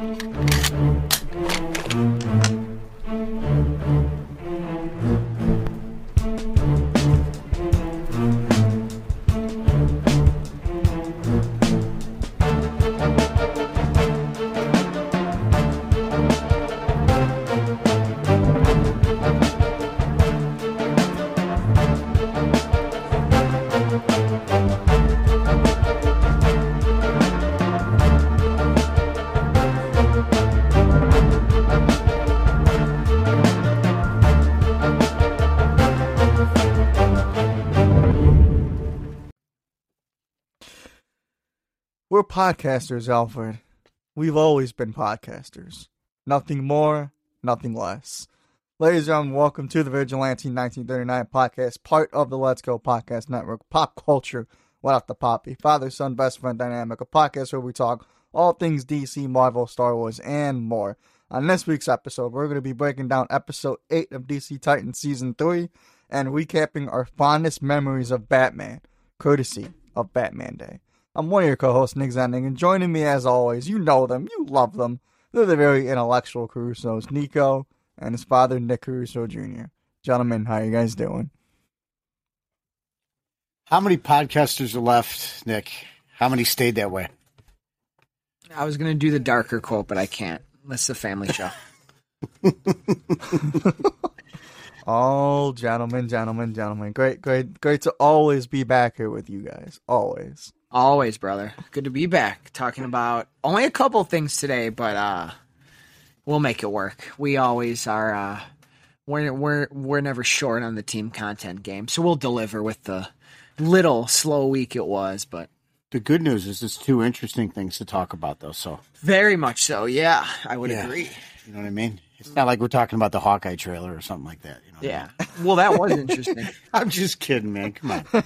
嗯。Podcasters, Alfred. We've always been podcasters. Nothing more, nothing less. Ladies and gentlemen, welcome to the Vigilante 1939 podcast, part of the Let's Go Podcast Network, pop culture without the poppy, father, son, best friend dynamic, a podcast where we talk all things DC, Marvel, Star Wars, and more. On this week's episode, we're going to be breaking down episode 8 of DC Titans Season 3 and recapping our fondest memories of Batman, courtesy of Batman Day. I'm one of your co-hosts, Nick Zending, and joining me as always, you know them, you love them. They're the very intellectual Caruso's, Nikko and his father, Nick Caruso Jr. Gentlemen, how are you guys doing? How many podcasters are left, Nick? How many stayed that way? I was gonna do the darker quote, but I can't. That's a family show. Oh, gentlemen, gentlemen, gentlemen. Great, great, great to always be back here with you guys. Always. Always, brother. Good to be back. Talking about only a couple things today, but uh we'll make it work. We always are uh we're we're we're never short on the team content game. So we'll deliver with the little slow week it was, but The good news is it's two interesting things to talk about, though. So very much so. Yeah, I would Yeah. agree. you know what I mean. It's not like we're talking about the Hawkeye trailer or something like that. You know. Yeah. Well, that was interesting. I'm just kidding, man. Come on.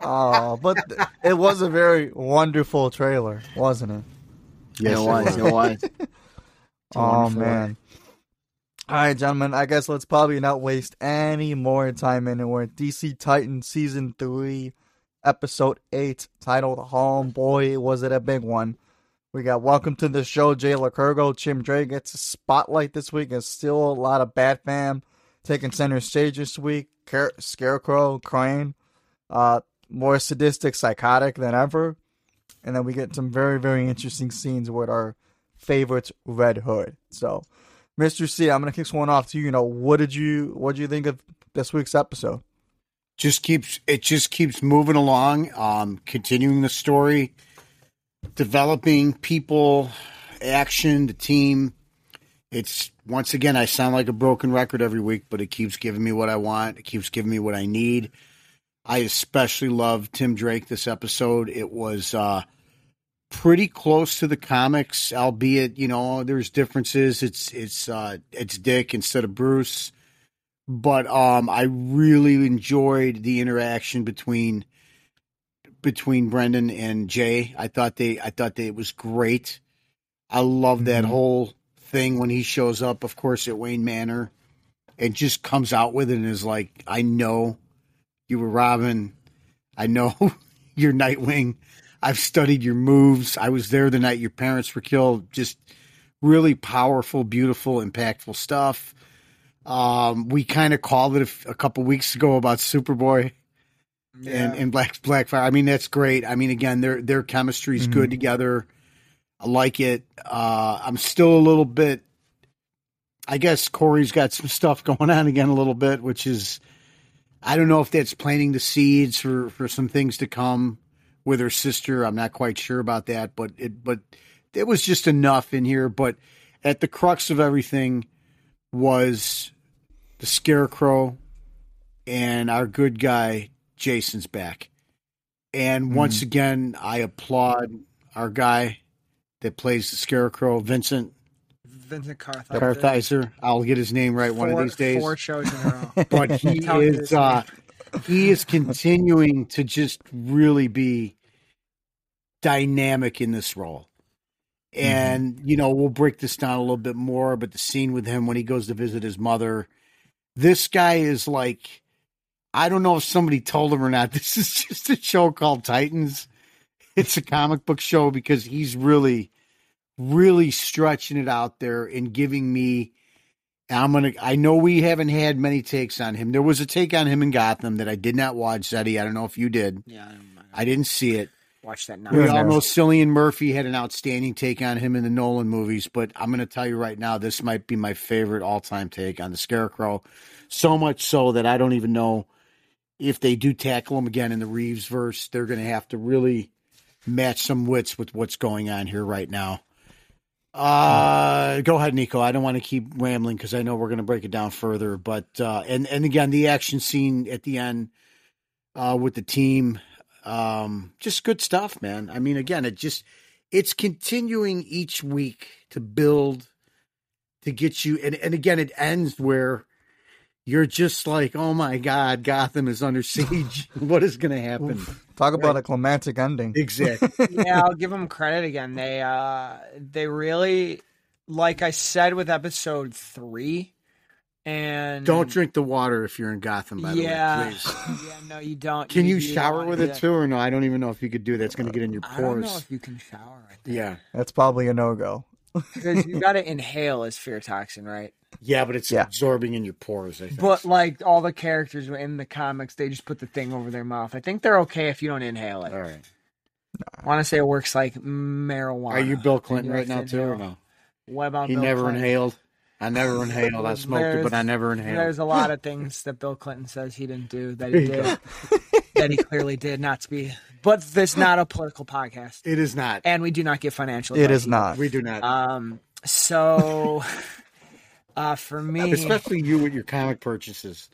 Oh, but th- it was a very wonderful trailer, wasn't it? Yes, it was. It was. Oh one for man. All right, gentlemen. I guess let's probably not waste any more time in it. We're DC Titan season three, episode eight, titled "Home." Boy, was it a big one. We got Welcome to the Show, Jay Lycurgo. Tim Drake gets a spotlight this week. There's still a lot of Bat Fam taking center stage this week. Car- Scarecrow, Crane, uh, more sadistic, psychotic than ever. And then we get some very, very interesting scenes with our favorite Red Hood. So, Mr. C, I'm gonna kick one off to you. You know, what did you what do you think of this week's episode? just keeps it just keeps moving along um continuing the story developing people action the team it's once again i sound like a broken record every week but it keeps giving me what i want it keeps giving me what i need i especially love tim drake this episode it was uh pretty close to the comics albeit you know there's differences it's it's uh it's dick instead of bruce but um, I really enjoyed the interaction between between Brenton and Jay. I thought they I thought they, it was great. I love that Mhm. whole thing when he shows up, of course, at Wayne Manor, and just comes out with it and is like, "I know you were Robin. I know you're Nightwing. I've studied your moves. I was there the night your parents were killed. Just really powerful, beautiful, impactful stuff." Um, we kind of called it a couple weeks ago about Superboy and, and Black Blackfire. I mean, that's great. I mean, again, their their chemistry is Mhm. good together. I like it. Uh, I'm still a little bit. I guess Corey's got some stuff going on again a little bit, which is I don't know if that's planting the seeds for for some things to come with her sister. I'm not quite sure about that, but it but it was just enough in here. But at the crux of everything was the scarecrow and our good guy Jason's back. And hmm. once again, I applaud our guy that plays the scarecrow, Vincent Vincent Kartheiser. Kartheiser. I'll get his name right one of these days. Four shows in a row. But he is uh, he is continuing to just really be dynamic in this role. And you know, we'll break this down a little bit more, but the scene with him when he goes to visit his mother, this guy is like I don't know if somebody told him or not. This is just a show called Titans. It's a comic book show because he's really really stretching it out there and giving me. I'm gonna. I know we haven't had many takes on him. There was a take on him in Gotham that I did not watch, Zeddy. I don't know if you did. Yeah, I didn't see it. watch that now. We all know Cillian Murphy had an outstanding take on him in the Nolan movies, but I'm going to tell you right now, this might be my favorite all time take on the Scarecrow. So much so that I don't even know if they do tackle him again in the Reeves verse. They're going to have to really match some wits with what's going on here right now. Uh, go ahead, Nikko. I don't want to keep rambling because I know we're going to break it down further. But uh, and and again, the action scene at the end uh, with the team, um, just good stuff, man. I mean, again, it just it's continuing each week to build to get you, and and again, it ends where you're just like, oh my god, Gotham is under siege. what is going to happen? Talk about a climactic ending. Exactly. yeah, I'll give them credit again. They uh they really like I said with episode 3 and Don't drink the water if you're in Gotham. By the yeah, way, please. yeah, no, you don't. Can you, don't shower with it that. too, or no? I don't even know if you could do that. It's going to get in your I don't know pores. if you can shower right there. Yeah, That's probably a no go. because you got to inhale as fear toxin, right? Yeah, but it's Yeah. absorbing in your pores. I think. But like all the characters in the comics, they just put the thing over their mouth. I think they're okay if you don't inhale it. all right. I want to say it works like marijuana. Are you Bill Clinton right now too, or no? What about He Bill never Clinton? inhaled. I never inhaled. I smoked it, but I never inhaled. There's a lot of things that Bill Clinton says he didn't do that he did, that he clearly did. Not to be, but this is not a political podcast, It is not. and we do not give financial. It is not. We do not. Um. So, uh, for me, Especially you with your comic purchases.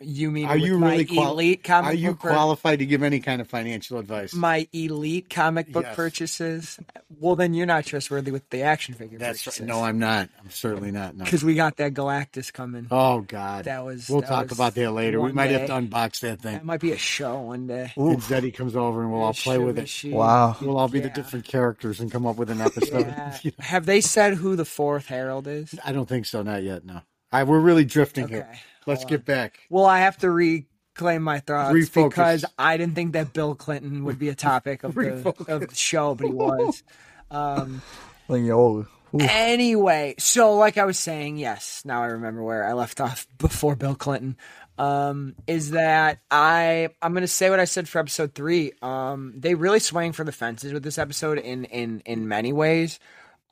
You mean Are you really qual- elite comic Are you book pur- qualified to give any kind of financial advice? my elite comic book Yes. purchases? Well, then you're not trustworthy with the action figure That's purchases. right. No, I'm not. I'm certainly not. No. because we got that Galactus coming. Oh God. That was- We'll that talk was about that later. We one might have to unbox that thing. That might be a show one day. And Zeddy comes over and we'll all play with it. She- Wow. We'll all be the different characters and come up with an episode. Yeah. Have they said who the fourth herald is? I don't think so. Not yet. No. All right, we're really drifting here. Let's get back. Well, I have to reclaim my thoughts Refocus. because I didn't think that Bill Clinton would be a topic of the of the show, but he was. Um, Like, ooh. anyway, so like I was saying, yes, now I remember where I left off before Bill Clinton. Um, is that I I'm gonna say what I said for episode three. Um, they really swang for the fences with this episode in in in many ways.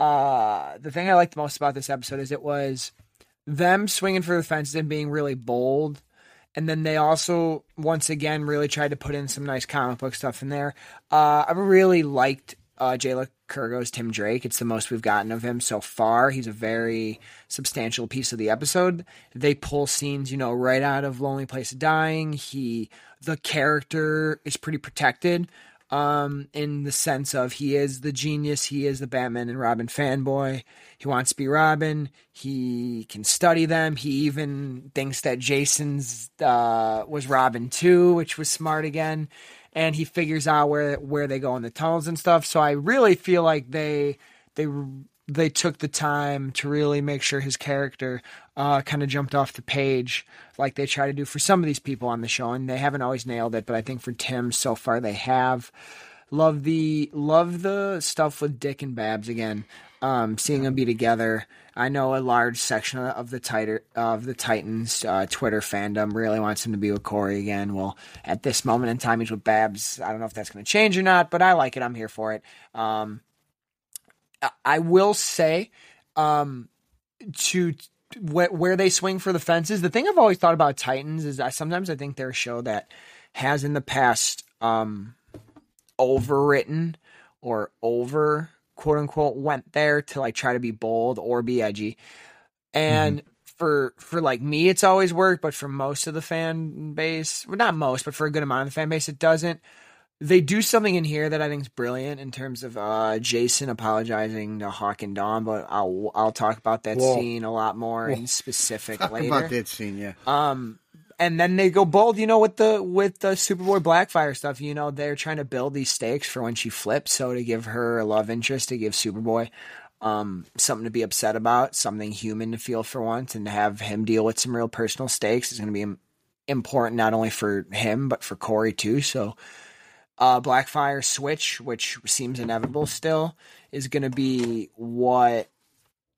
Uh, the thing I liked most about this episode is it was them swinging for the fences and being really bold. And then they also, once again, really tried to put in some nice comic book stuff in there. Uh, I really liked uh, Jay Lycurgo's Tim Drake. It's the most we've gotten of him so far. He's a very substantial piece of the episode. They pull scenes, you know, right out of Lonely Place of Dying. He, the character is pretty protected um, in the sense of he is the genius, he is the Batman and Robin fanboy. He wants to be Robin. He can study them. He even thinks that Jason's uh, was Robin too, which was smart again. And he figures out where where they go in the tunnels and stuff. So I really feel like they they they took the time to really make sure his character uh, kind of jumped off the page like they try to do for some of these people on the show and they haven't always nailed it but i think for tim so far they have. Love the love the stuff with dick and babs again um, seeing them be together. I know a large section of the titer, of the titans uh, twitter fandom really wants him to be with corey again. Well at this moment in time he's with babs. I don't know if that's going to change or not but i like it. I'm here for it. Um, I- I will say, um, to where, where they swing for the fences. The thing I've always thought about Titans is I sometimes I think they're a show that has in the past um, overwritten or over quote unquote went there to like try to be bold or be edgy, and. For for like me, it's always worked, but for most of the fan base, well, not most, but for a good amount of the fan base, it doesn't they do something in here that I think is brilliant in terms of uh, Jason apologizing to Hawk and Dawn, but I'll I'll talk about that Whoa. scene a lot more Whoa. in specific Talk later. about that scene, yeah. Um, and then they go bold, you know, with the with the Superboy Blackfire stuff. You know, they're trying to build these stakes for when she flips. So to give her a love interest, to give Superboy um, something to be upset about, something human to feel for once, and to have him deal with some real personal stakes is going to be important not only for him but for Corey too. So uh, Blackfire switch, which seems inevitable still, is going to be what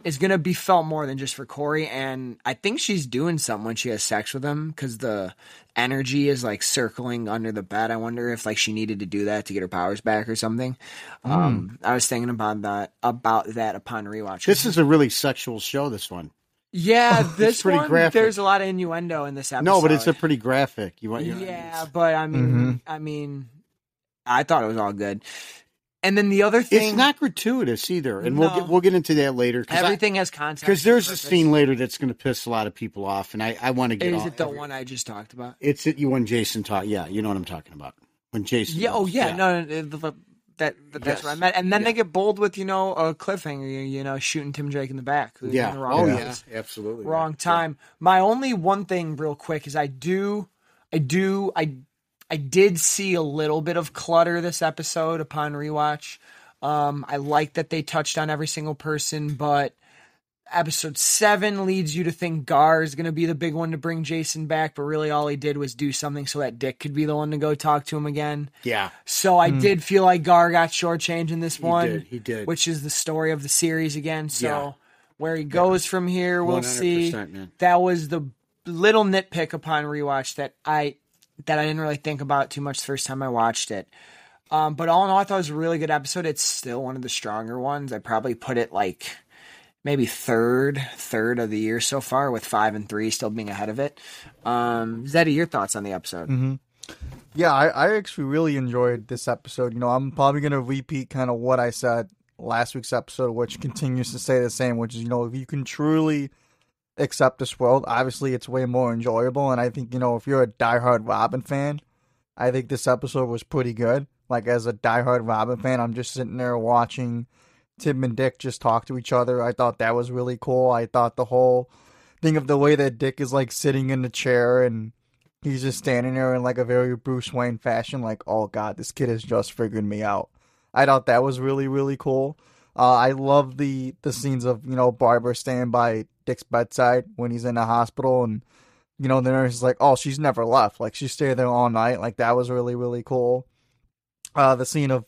is going to be felt more than just for Corey. And I think she's doing something when she has sex with him because the energy is like circling under the bed. I wonder if like she needed to do that to get her powers back or something. Hmm. Um, I was thinking about that about that upon rewatch. This is a really sexual show. This one. yeah, this pretty one graphic. there's a lot of innuendo in this episode. No, but it's a pretty graphic. You want? You yeah, but I mean, Mhm. I mean, I thought it was all good. And then the other thing, It's not gratuitous either, and we'll No. get we'll get into that later. everything has context. because there's a purpose. scene later that's going to piss a lot of people off, and I I want to get. Is off it the every- one I just talked about? It's it. You when Jason talk. Yeah, you know what I'm talking about. When Jason. Yeah. Oh, goes, yeah. No, no, no, the- the- that, that that's Yes. what I meant. And then they get bold with you know a cliffhanger. You, you know, shooting Tim Drake in the back. who's Yeah. in the oh, wrong Oh place. yeah. Absolutely. wrong Yeah. time. My only one thing, real quick, is I do, I do, I, I did see a little bit of clutter this episode upon rewatch. Um, I like that they touched on every single person, but episode seven leads you to think Gar is going to be the big one to bring Jason back, but really all he did was do something so that Dick could be the one to go talk to him again. Yeah. So I did feel like Gar got shortchanged in this He one, did. He did. which is the story of the series again. So Yeah. where he goes from here, we'll see. 100%, man. That was the little nitpick upon rewatch that I that I didn't really think about too much the first time I watched it. Um, but all in all, I thought it was a really good episode. It's still one of the stronger ones. I probably put it like maybe third, third of the year so far, with five and three still being ahead of it. Um, Zeddy, your thoughts on the episode? Mm-hmm. Yeah, I, I actually really enjoyed this episode. You know, I'm probably going to repeat kind of what I said last week's episode, which continues to say the same, which is, you know, if you can truly accept this world, obviously it's way more enjoyable. And I think, you know, if you're a diehard Robin fan, I think this episode was pretty good. Like, as a diehard Robin fan, I'm just sitting there watching Tim and Dick just talk to each other. I thought that was really cool. I thought the whole thing of the way that Dick is like sitting in the chair and he's just standing there in like a very Bruce Wayne fashion, like, oh god, this kid has just figured me out. I thought that was really, really cool. Uh, I love the the scenes of you know Barbara staying by Dick's bedside when he's in the hospital, and you know the nurse is like, oh, she's never left, like she stayed there all night. Like that was really, really cool. Uh, the scene of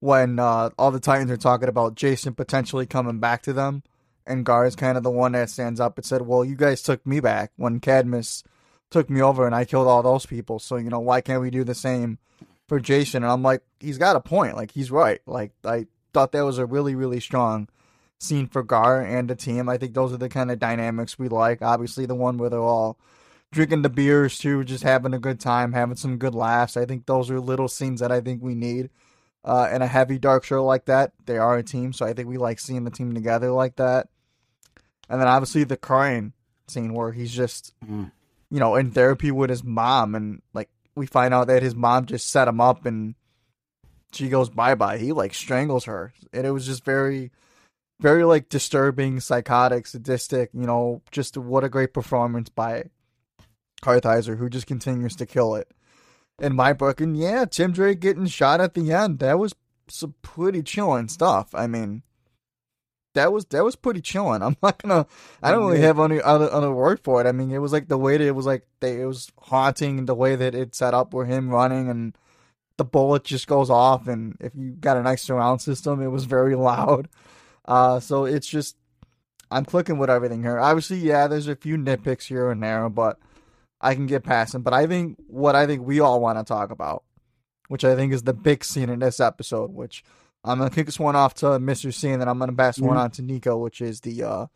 when uh, all the Titans are talking about Jason potentially coming back to them, and Gar is kind of the one that stands up and said, "Well, you guys took me back when Cadmus took me over and I killed all those people. So you know why can't we do the same for Jason?" And I'm like, he's got a point. Like he's right. Like I thought that was a really really strong scene for Gar and the team. I think those are the kind of dynamics we like. Obviously, the one where they're all drinking the beers too, just having a good time, having some good laughs. I think those are little scenes that I think we need. Uh, in a heavy dark show like that, they are a team, so I think we like seeing the team together like that. And then obviously the crying scene where he's just, Mm. you know, in therapy with his mom, and like we find out that his mom just set him up, and she goes bye bye. He like strangles her, and it was just very, very like disturbing, psychotic, sadistic. You know, just what a great performance by Kartheiser, who just continues to kill it in my book. And yeah, Tim Drake getting shot at the end, that was some pretty chilling stuff. I mean, that was that was pretty chilling. I'm not gonna. I don't really have any other other word for it. I mean, it was like the way that it was like they, it was haunting. The way that it set up where him running and the bullet just goes off, and if you got a nice surround system, it was very loud. Uh, so it's just I'm clicking with everything here. Obviously, yeah, there's a few nitpicks here and there, but I can get past them. But I think what I think we all want to talk about, which I think is the big scene in this episode, which I'm gonna kick this one off to Mr. C, and then I'm gonna pass one Mhm. on to Nikko, which is the uh,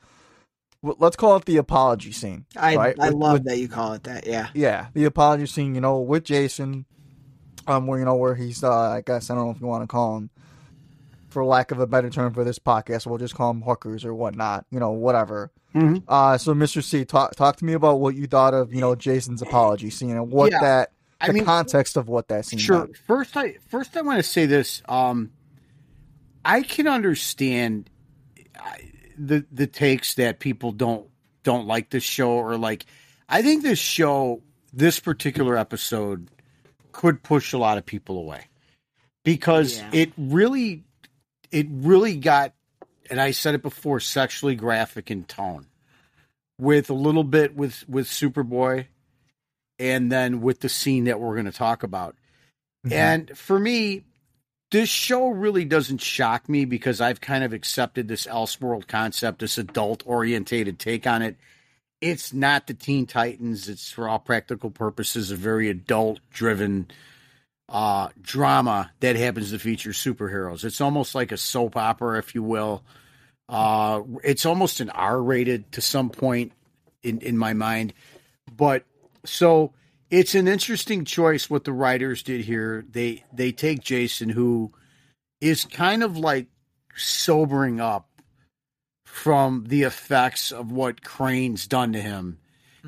let's call it the apology scene. I right? I With- love with- that you call it that. Yeah. yeah, the apology scene, you know, with Jason, um, where you know where he's, uh, I guess I don't know if you want to call him, for lack of a better term for this podcast, we'll just call him hookers or whatnot, you know, whatever. Mhm. Uh, so Mr. C, talk talk to me about what you thought of, you know, Jason's apology scene and what Yeah, that, I the mean- context of what that scene. Sure. meant. First, I first I want to say this. Um, I can understand the the takes that people don't don't like this show or like. I think this show, this particular episode, could push a lot of people away because Yeah. it really, it really got, and I said it before, sexually graphic in tone, with a little bit with with Superboy, and then with the scene that we're going to talk about mm-hmm. And for me, this show really doesn't shock me because I've kind of accepted this Elseworld concept, this adult orientated take on it. It's not the Teen Titans. It's for all practical purposes a very adult driven uh, drama that happens to feature superheroes. It's almost like a soap opera, if you will. Uh, it's almost an R rated to some point in, in my mind. But so it's an interesting choice what the writers did here. They they take Jason, who is kind of like sobering up from the effects of what Crane's done to him.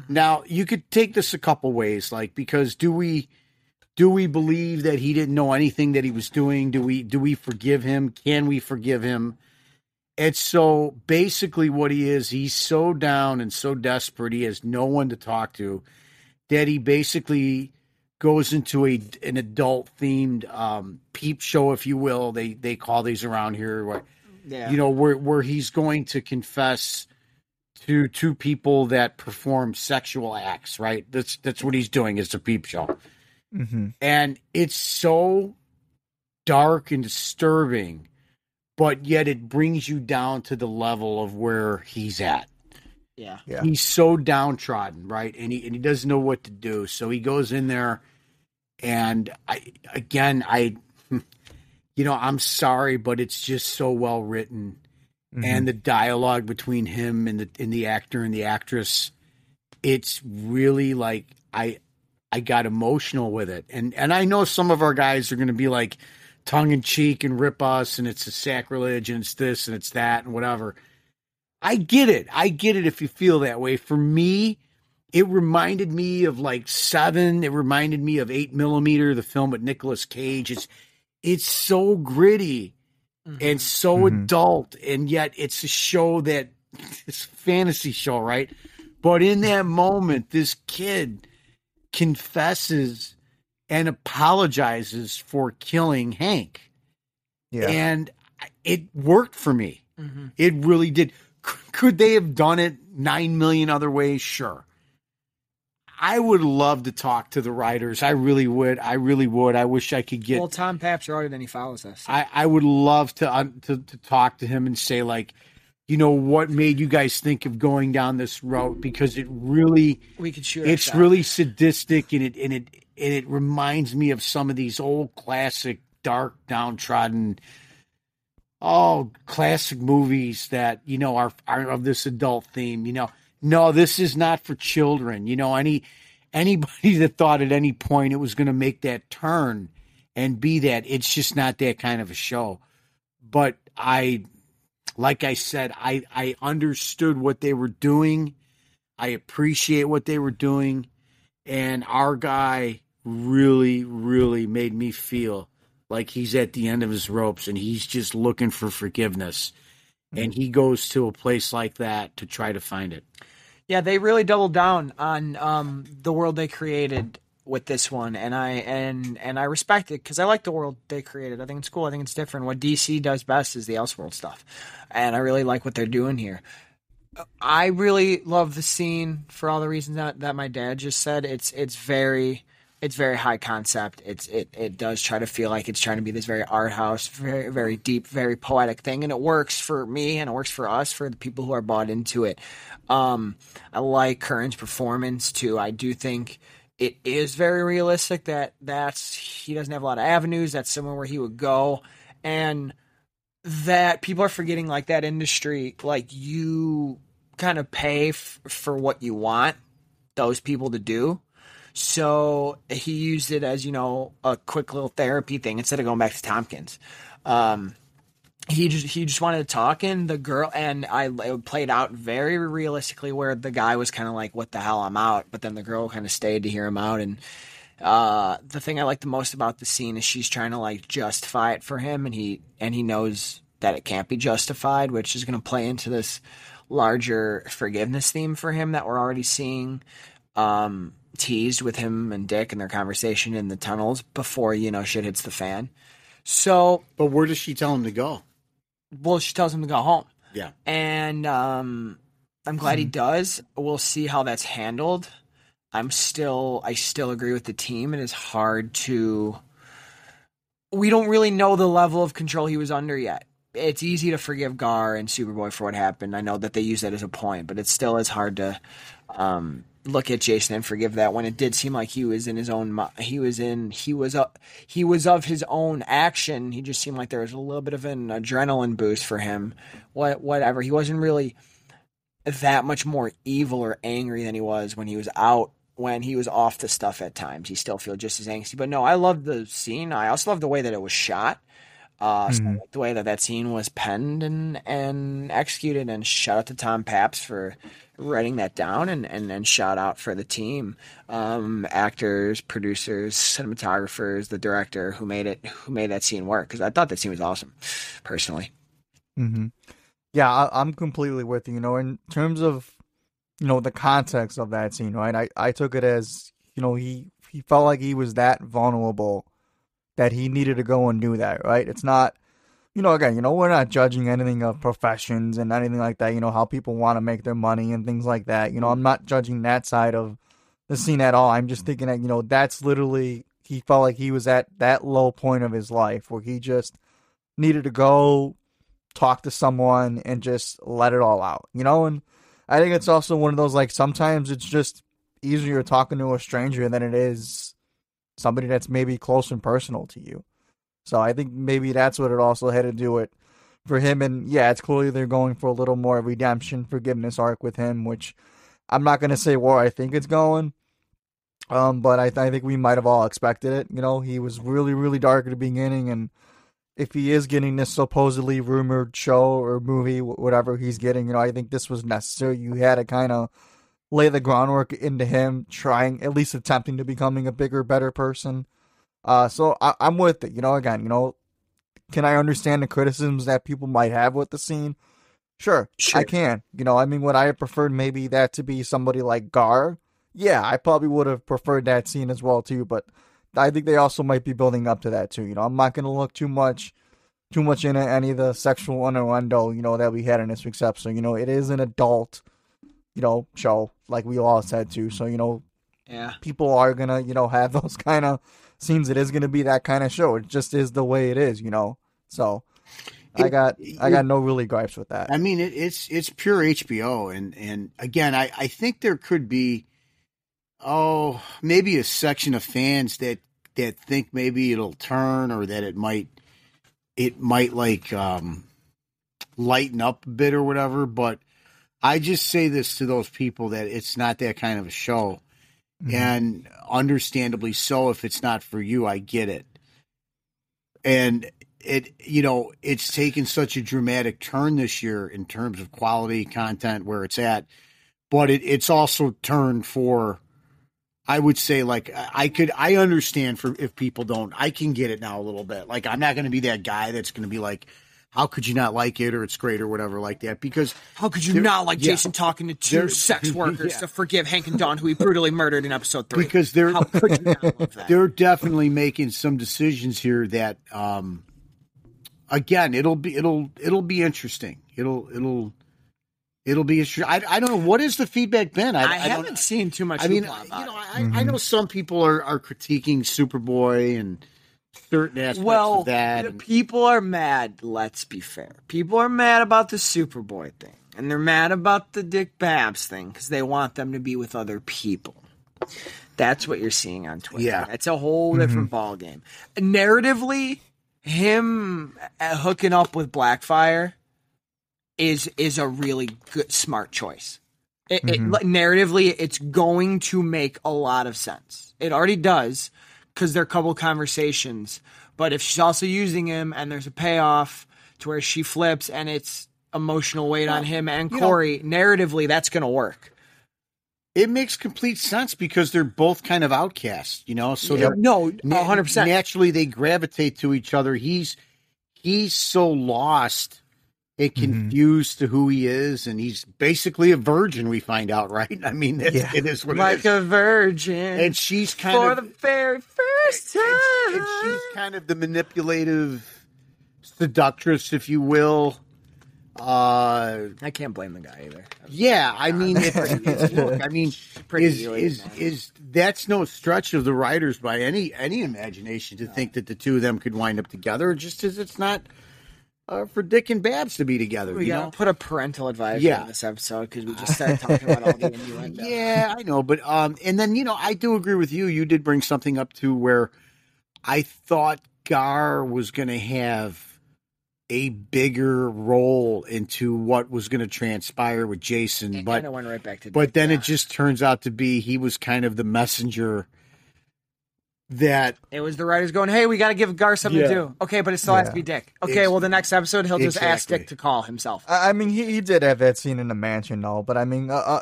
Now you could take this a couple ways, like because do we do we believe that he didn't know anything that he was doing? Do we do we forgive him? Can we forgive him? It's so basically what he is, he's so down and so desperate, he has no one to talk to that he basically goes into a an adult themed um, peep show, if you will. They they call these around here, where, Yeah. you know, where where he's going to confess to two people that perform sexual acts. Right. That's that's what he's doing. It's a peep show, Mm-hmm. and it's so dark and disturbing, but yet it brings you down to the level of where he's at yeah. Yeah. he's so downtrodden, right? And he and he doesn't know what to do. So he goes in there and I again I you know, I'm sorry, but it's just so well written. Mm-hmm. And the dialogue between him and the and the actor and the actress, it's really like I I got emotional with it. And and I know some of our guys are gonna be like tongue in cheek and rip us and it's a sacrilege and it's this and it's that and whatever. I get it. I get it if you feel that way. For me, it reminded me of like seven. It reminded me of eight millimeter, the film with Nicolas Cage. It's it's so gritty and so Mhm. adult, and yet it's a show that it's a fantasy show, right? But in that moment, this kid confesses and apologizes for killing Hank Yeah. and it worked for me. hmm It really did. C- Could they have done it nine million other ways? Sure. I would love to talk to the writers. I really would. I really would. I wish I could get. Well, Tom Pabst wrote it and he follows us. I, I would love to, um, to to talk to him and say like, you know, what made you guys think of going down this route? Because it really we could shoot. it's really sadistic and it and it and it reminds me of some of these old classic dark downtrodden oh classic movies that you know are are of this adult theme you know no this is not for children you know any anybody that thought at any point it was going to make that turn and be that it's just not that kind of a show but i like i said i i understood what they were doing. I appreciate what they were doing. And our guy really really made me feel like he's at the end of his ropes and he's just looking for forgiveness. And he goes to a place like that to try to find it. Yeah, they really doubled down on um, the world they created with this one, and I and and I respect it because I like the world they created. I think it's cool. I think it's different. What DC does best is the Elseworld stuff, and I really like what they're doing here. I really love the scene for all the reasons that, that my dad just said. It's it's very it's very high concept. It's it it does try to feel like it's trying to be this very art house, very very deep, very poetic thing, and it works for me and it works for us for the people who are bought into it. Um, I like Curran's performance too. I do think it is very realistic that that's he doesn't have a lot of avenues. That's somewhere where he would go, and that people are forgetting like that industry like you kind of pay f- for what you want those people to do so he used it as you know a quick little therapy thing instead of going back to thompkins um he just he just wanted to talk and the girl and I it played out very realistically where the guy was kind of like what the hell I'm out but then the girl kind of stayed to hear him out and uh, the thing I like the most about the scene is she's trying to like justify it for him, and he and he knows that it can't be justified, which is going to play into this larger forgiveness theme for him that we're already seeing um, teased with him and Dick and their conversation in the tunnels before you know shit hits the fan. So, but where does she tell him to go well, she tells him to go home, yeah and um, I'm glad he does. We'll see how that's handled. I'm still I still agree with the team. It is hard to we don't really know the level of control he was under yet. It's easy to forgive Gar and Superboy for what happened. I know that they use that as a point, but it still is hard to um, look at Jason and forgive that when it did seem like he was in his own he was in he was up he was of his own action. He just seemed like there was a little bit of an adrenaline boost for him. What whatever. He wasn't really that much more evil or angry than he was when he was out when he was off the stuff at times. He still feel just as angsty. But no, I love the scene. I also love the way that it was shot. Uh, so Mhm. the way that that scene was penned and and executed, and shout out to Tom Pabst for writing that down, and and and shout out for the team, um, actors, producers, cinematographers, the director who made it, who made that scene work. Because I thought that scene was awesome, personally. hmm Yeah, I, I'm completely with you. You know, in terms of you know the context of that scene, right? I I took it as you know he he felt like he was that vulnerable that he needed to go and do that, right? It's not. You know, again, you know, we're not judging anything of professions and anything like that. You know, how people want to make their money and things like that. You know, I'm not judging that side of the scene at all. I'm just thinking that, you know, that's literally, he felt like he was at that low point of his life where he just needed to go talk to someone and just let it all out, you know? And I think it's also one of those, like, sometimes it's just easier talking to a stranger than it is somebody that's maybe close and personal to you. So I think maybe that's what it also had to do with for him. And yeah, it's clearly they're going for a little more redemption, forgiveness arc with him, which I'm not going to say where I think it's going. Um, but I, I think we might have all expected it. You know, he was really, really dark at the beginning, and if he is getting this supposedly rumored show or movie, whatever he's getting, you know, I think this was necessary. You had to kind of lay the groundwork into him trying, at least attempting to becoming a bigger, better person. Uh, so I, I'm with it. You know, again, you know, can I understand the criticisms that people might have with the scene? Sure, Sure. I can. You know, I mean, would I have preferred maybe that to be somebody like Gar? Yeah, I probably would have preferred that scene as well too. But I think they also might be building up to that too. You know, I'm not going to look too much, too much into any of the sexual innuendo you know that we had in this week's episode. You know, it is an adult, you know, show like we all said too. So you know, Yeah. people are gonna you know have those kind of scenes. It is gonna be that kind of show. It just is the way it is. You know, so. I It- got I got no really gripes with that. I mean, it, it's it's pure HBO, and and again, I I think there could be, oh, maybe a section of fans that that think maybe it'll turn or that it might it might like um lighten up a bit or whatever. But I just say this to those people that it's not that kind of a show, Mhm. and understandably so. If it's not for you, I get it, and it you know it's taken such a dramatic turn this year in terms of quality content where it's at but it, it's also turned for i would say like i could i understand for if people don't i can get it now a little bit like i'm not going to be that guy that's going to be like how could you not like it or it's great or whatever like that because How could you There- not like yeah. Jason talking to two sex workers Yeah. to forgive Hank and Dawn who he brutally murdered in episode three? because they're How could you not love that? they're definitely making some decisions here that um again it'll be it'll it'll be interesting it'll it'll it'll be interesting I, I don't know what has the feedback been I, I, I haven't seen too much. I mean, you know. I, Mm-hmm. I know some people are, are critiquing Superboy and certain aspects well, of that. and- people are mad. Let's be fair. People are mad about the Superboy thing, and they're mad about the Dick Babs thing because they want them to be with other people. That's what you're seeing on Twitter. Yeah. it's a whole different ball game. Narratively, him uh, hooking up with Blackfire is is a really good, smart choice. It, it, narratively, it's going to make a lot of sense. It already does because there are a couple conversations. But if she's also using him and there's a payoff to where she flips and it's emotional weight on him and you know- Corey, narratively, that's going to work. it makes complete sense because they're both kind of outcasts, you know. So they're No, 100%. naturally they gravitate to each other. He's he's so lost and confused to who he is, and he's basically a virgin. We find out, right? I mean, it's, Yeah. it is what it like is. a virgin. and she's kind for of the very first time. and, and she's kind of the manipulative seductress, if you will. Uh, I can't blame the guy either. yeah, I mean, it, it's, look, I mean, Pretty is is is that's no stretch of the writers by any any imagination to think that the two of them could wind up together. Just as it's not uh, for Dick and Babs to be together. We you gotta know? put a parental advisory Yeah. on this episode because we just started talking about all the innuendo. Yeah, I know, but um, and then you know, I do agree with you. You did bring something up too, where I thought Gar was going to have a bigger role into what was going to transpire with Jason, It but kind of went right back to. but Dick, then yeah. it just turns out to be he was kind of the messenger that It was the writers going, "Hey, we got to give Gar something Yeah. to do." Okay, but it still has to be Dick. Okay, Ex- well, the next episode he'll just ask Dick to call himself. I, I mean, he, he did have that scene in the mansion, though. But I mean, uh, uh,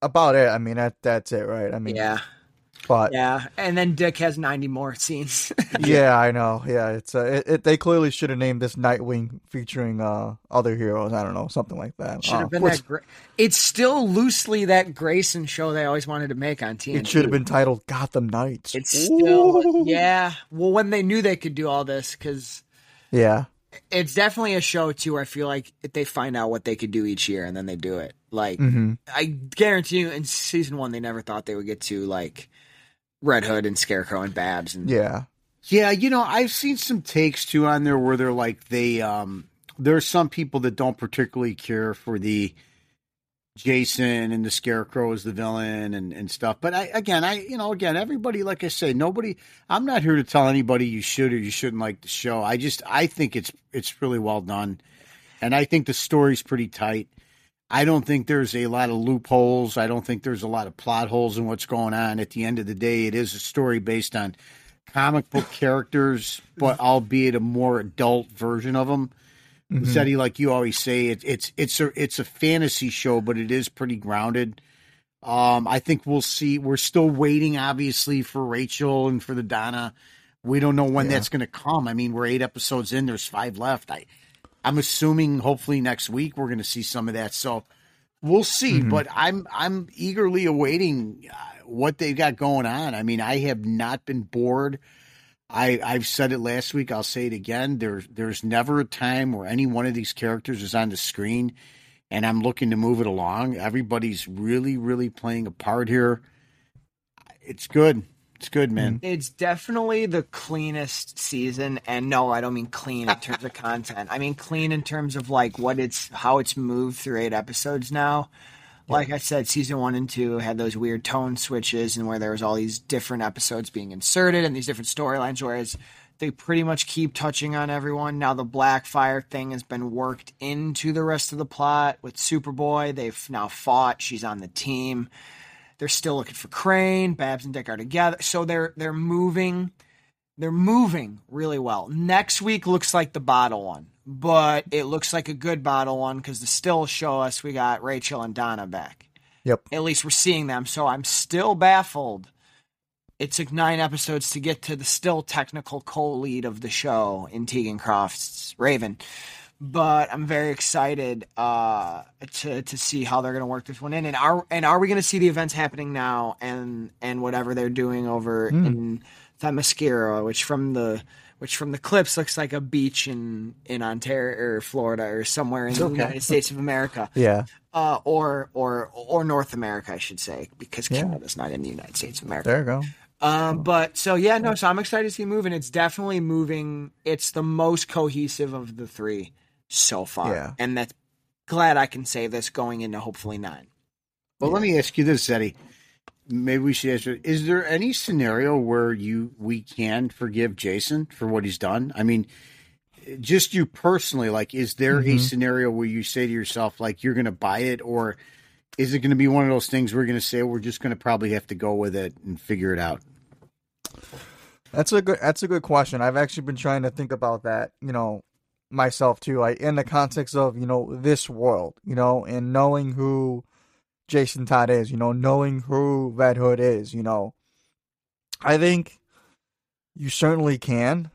about it. I mean, that that's it, right? I mean, Yeah, But yeah, and then Dick has ninety more scenes. yeah, I know. Yeah, it's uh, it, it, they clearly should have named this Nightwing featuring uh other heroes. I don't know, something like that. Should Uh, have been that. Gra- it's still loosely that Grayson show they always wanted to make on TNT. It should have been titled Gotham Knights. It's still, yeah. Well, when they knew they could do all this, because Yeah. it's definitely a show too. Where I feel like they find out what they could do each year, and then they do it. Like hmm I guarantee you, in season one, they never thought they would get to like Red Hood and Scarecrow and Babs, and Yeah. Yeah, you know, I've seen some takes too on there where they're like they um there's some people that don't particularly care for the Jason and the Scarecrow as the villain and, and stuff. But I again I you know, again, everybody like I say, nobody I'm not here to tell anybody you should or you shouldn't like the show. I just I think it's it's really well done. And I think the story's pretty tight. I don't think there's a lot of loopholes. I don't think there's a lot of plot holes in what's going on. At the end of the day, it is a story based on comic book characters, but albeit a more adult version of them. Mhm. Zeddy, like you always say, it, it's it's a it's a fantasy show, but it is pretty grounded. Um, I think we'll see. We're still waiting, obviously, for Rachel and for the Donna. We don't know when Yeah. that's going to come. I mean, we're eight episodes in. There's five left. I, I'm assuming hopefully next week we're going to see some of that. So we'll see. Mhm. But I'm I'm eagerly awaiting uh, what they've got going on. I mean, I have not been bored. I I've said it last week. I'll say it again. There's there's never a time where any one of these characters is on the screen, and I'm looking to move it along. Everybody's really really playing a part here. It's good. It's good, man. Mm-hmm. it's definitely the cleanest season. And no, I don't mean clean in terms of content. I mean clean in terms of like what it's how it's moved through eight episodes now. Like I said, season one and two had those weird tone switches, and where there was all these different episodes being inserted and these different storylines. Whereas they pretty much keep touching on everyone. Now the Blackfire thing has been worked into the rest of the plot with Superboy. They've now fought. She's on the team. They're still looking for Crane. Babs and Dick are together, so they're they're moving. They're moving really well. Next week looks like the bottle one, but it looks like a good bottle one because the stills show us we got Rachel and Donna back. Yep. At least we're seeing them. So I'm still baffled. It took nine episodes to get to the still technical co-lead of the show in Teagan Croft's Raven, but I'm very excited uh, to to see how they're going to work this one in. And are and are we going to see the events happening now and and whatever they're doing over Hmm. in Themyscira, which from the which from the clips looks like a beach in in Ontario or Florida or somewhere in the Okay. United States of America Yeah. uh, or or or North America, I should say, because Yeah. Canada's not in the United States of America. There you go. Um, but so yeah, no, so I'm excited to see it moving. It's definitely moving. It's the most cohesive of the three so far, Yeah. and that's glad I can say this going into hopefully nine. Well, let me ask you this, Eddie. Maybe we should answer. Is there any scenario where you we can forgive Jason for what he's done? I mean, just you personally, like, is there a Mhm. scenario where you say to yourself, like, you're going to buy it, or is it going to be one of those things we're going to say we're just going to probably have to go with it and figure it out? That's a good. That's a good question. I've actually been trying to think about that. You know, myself too. Like in the context of you know this world. You know, and knowing who Jason Todd is. You know, knowing who Red Hood is. You know, I think you certainly can.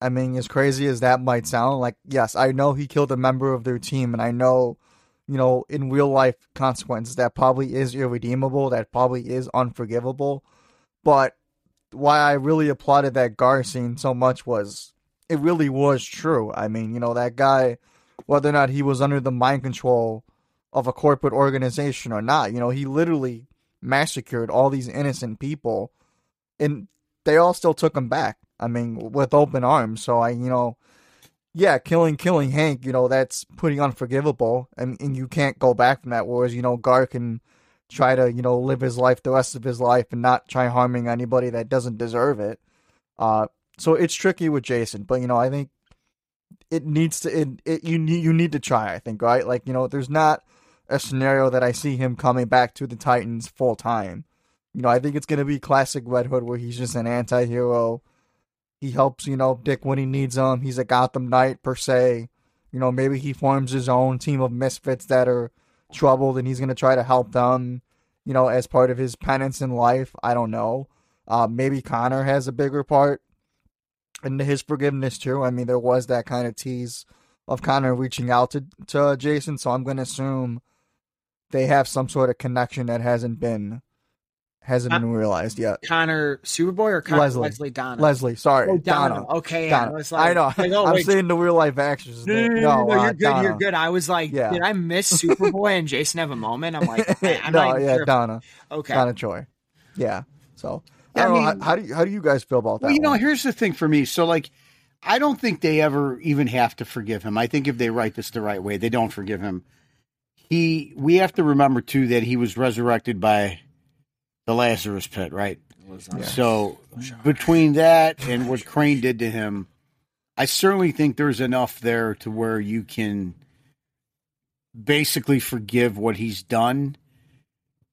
I mean, as crazy as that might sound, like yes, I know he killed a member of their team, and I know, you know, in real life consequences that probably is irredeemable, that probably is unforgivable. But why I really applauded that Gar scene so much was it really was true. I mean, you know, that guy whether or not he was under the mind control of a corporate organization or not. You know, he literally massacred all these innocent people, and they all still took him back. I mean, with open arms. So I, you know, yeah, killing killing Hank, you know, that's pretty unforgivable, and, and you can't go back from that. Whereas, you know, Gar can try to, you know, live his life the rest of his life and not try harming anybody that doesn't deserve it. Uh, so it's tricky with Jason, but you know, I think it needs to. It, it you need you need to try. I think right, like you know, there's not a scenario that I see him coming back to the Titans full time. You know, I think it's gonna be classic Red Hood where he's just an anti-hero. He helps, you know, Dick when he needs him. He's a Gotham Knight per se. You know, maybe he forms his own team of misfits that are troubled and he's gonna try to help them, you know, as part of his penance in life. I don't know. Uh, maybe Connor has a bigger part in his forgiveness too. I mean, there was that kind of tease of Connor reaching out to to Jason, so I'm going to assume they have some sort of connection that hasn't been hasn't been realized yet. Connor Superboy or Connor Leslie. Leslie Donna? Leslie, sorry, Oh, Donna. Donna. Okay, Donna. I was like, I know. like, oh, I'm wait, saying the real life actress. No, no, no, no, no, uh, you're good. Donna. You're good. I was like, Yeah. did I miss Superboy and Jason have a moment? I'm like, I'm no, not yeah, sure Donna, Okay. Donna Troy. Yeah. So I I know. mean- How, how do you how do you guys feel about that? Well, you know, one? here's the thing for me. So, like, I don't think they ever even have to forgive him. I think if they write this the right way, they don't forgive him. He, we have to remember too that he was resurrected by the Lazarus pit, right? So, between that and what Crane did to him, I certainly think there's enough there to where you can basically forgive what he's done.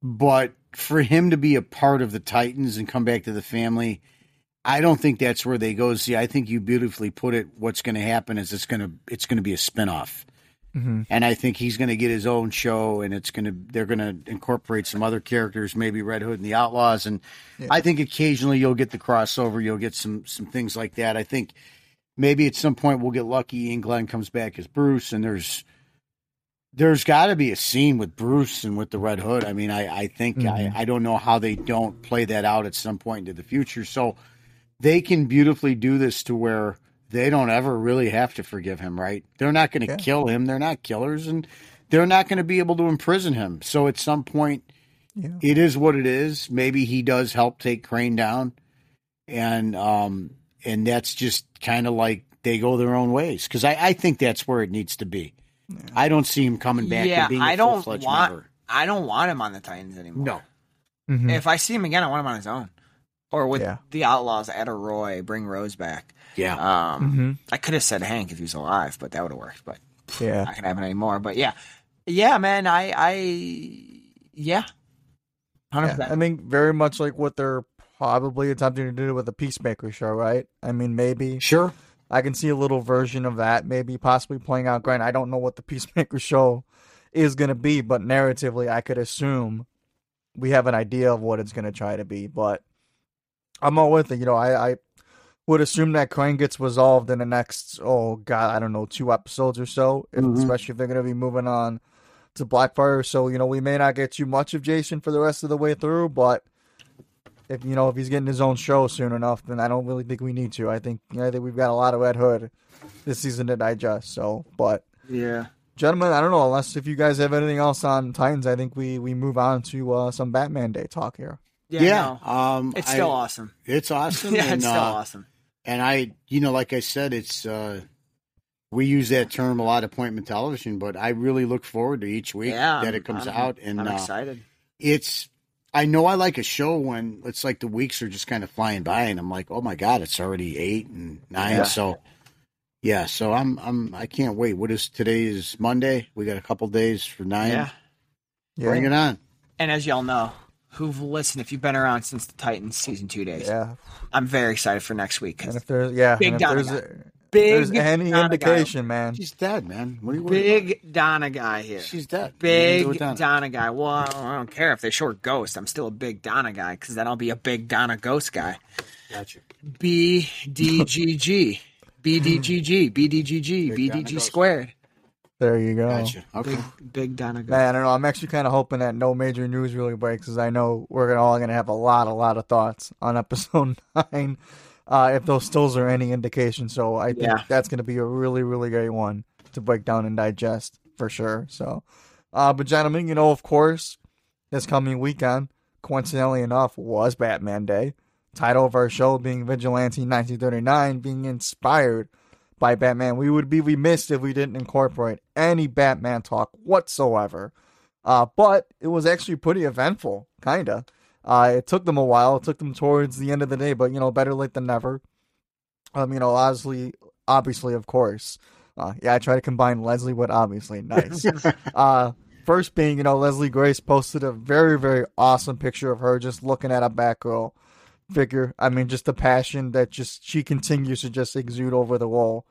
But for him to be a part of the Titans and come back to the family, I don't think that's where they go. See, I think you beautifully put it. What's going to happen is it's going to it's going to be a spinoff, Mhm. and I think he's going to get his own show, and it's going to they're going to incorporate some other characters, maybe Red Hood and the Outlaws, and I think occasionally you'll get the crossover, you'll get some some things like that. I think maybe at some point we'll get lucky and Glen comes back as Bruce, and there's there's got to be a scene with Bruce and with the Red Hood. I mean, I I think I I don't know how they don't play that out at some point into the future. So they can beautifully do this to where they don't ever really have to forgive him, right? They're not going to Yeah. kill him. They're not killers, and they're not going to be able to imprison him. So at some point, Yeah. it is what it is. Maybe he does help take Crane down, and um, and that's just kind of like they go their own ways because I, I think that's where it needs to be. I don't see him coming back. yeah, and being a I don't want. member. I don't want him on the Titans anymore. No, Mhm. If I see him again, I want him on his own, or with Yeah. the Outlaws, add a Roy, bring Rose back. yeah, Um, Mhm. I could have said Hank if he was alive, but that would have worked. But Yeah. not gonna happen anymore. But yeah, yeah, man, I, I, yeah, hundred Yeah, I think very much like what they're probably attempting to do with the Peacemaker show, right? I mean, maybe sure. I can see a little version of that, maybe possibly playing out. Granted, I don't know what the Peacemaker show is going to be, but narratively, I could assume we have an idea of what it's going to try to be. But I'm all with it. You know, I, I would assume that Crane gets resolved in the next, oh god, I don't know, two episodes or so, Mhm. especially if they're going to be moving on to Blackfire. So you know, we may not get too much of Jason for the rest of the way through, but if you know if he's getting his own show soon enough, then I don't really think we need to. I think you know, I think we've got a lot of Red Hood this season to digest. So, but Yeah, gentlemen, I don't know unless if you guys have anything else on Titans, I think we we move on to uh, some Batman Day talk here. yeah, Yeah, no, um, it's I- still awesome. It's awesome. Yeah, and, it's still uh, awesome. And I, you know, like I said, it's uh, we use that term a lot, appointment television. But I really look forward to each week Yeah, that I'm- it comes I'm- out, and I'm uh, excited. it's. I know I like a show when it's like the weeks are just kind of flying by, and I'm like, oh my god, it's already eight and nine. Yeah. So, yeah, so I'm, I'm, I can't wait. What is today? Is Monday? We got a couple days for nine. Yeah, Bring it on. and as y'all know, who've listened, if you've been around since the Titans season two days, yeah. I'm very excited for next week. 'cause And if there's yeah, Big and if Donna there's, big, there's any Donna guy. indication, man, She's dead, man. What are you worried about? big Donna guy here. She's dead. Big What are you gonna do with Donna guy. Well, I don't, I don't care if they short Ghost. I'm still a big Donna guy because then I'll be a big Donna Ghost guy. Gotcha. BDGG. BDGG. BDGG. Donna BDG Ghost. squared. there you go. Gotcha. Okay. Big, big Donna Ghost. Man, I don't know. I'm actually kind of hoping that no major news really breaks, because I know we're gonna all gonna have a lot, a lot of thoughts on episode nine, uh, if those stills are any indication. So I think Yeah. that's gonna be a really, really great one. to break down and digest for sure. So, uh, but gentlemen, you know, of course, this coming weekend, coincidentally enough, was Batman Day. Title of our show being Vigilante 1939, being inspired by Batman. We would be remiss if we didn't incorporate any Batman talk whatsoever. Uh, but it was actually pretty eventful, kinda. Uh, it took them a while. It took them towards the end of the day, but you know, better late than never. Um, you know, obviously, obviously, of course. Uh, yeah, I try to combine Leslie with obviously. Nice. uh, first being, you know, Leslie Grace posted a very, very awesome picture of her just looking at a Batgirl figure. I mean, just the passion that just she continues to just exude over the wall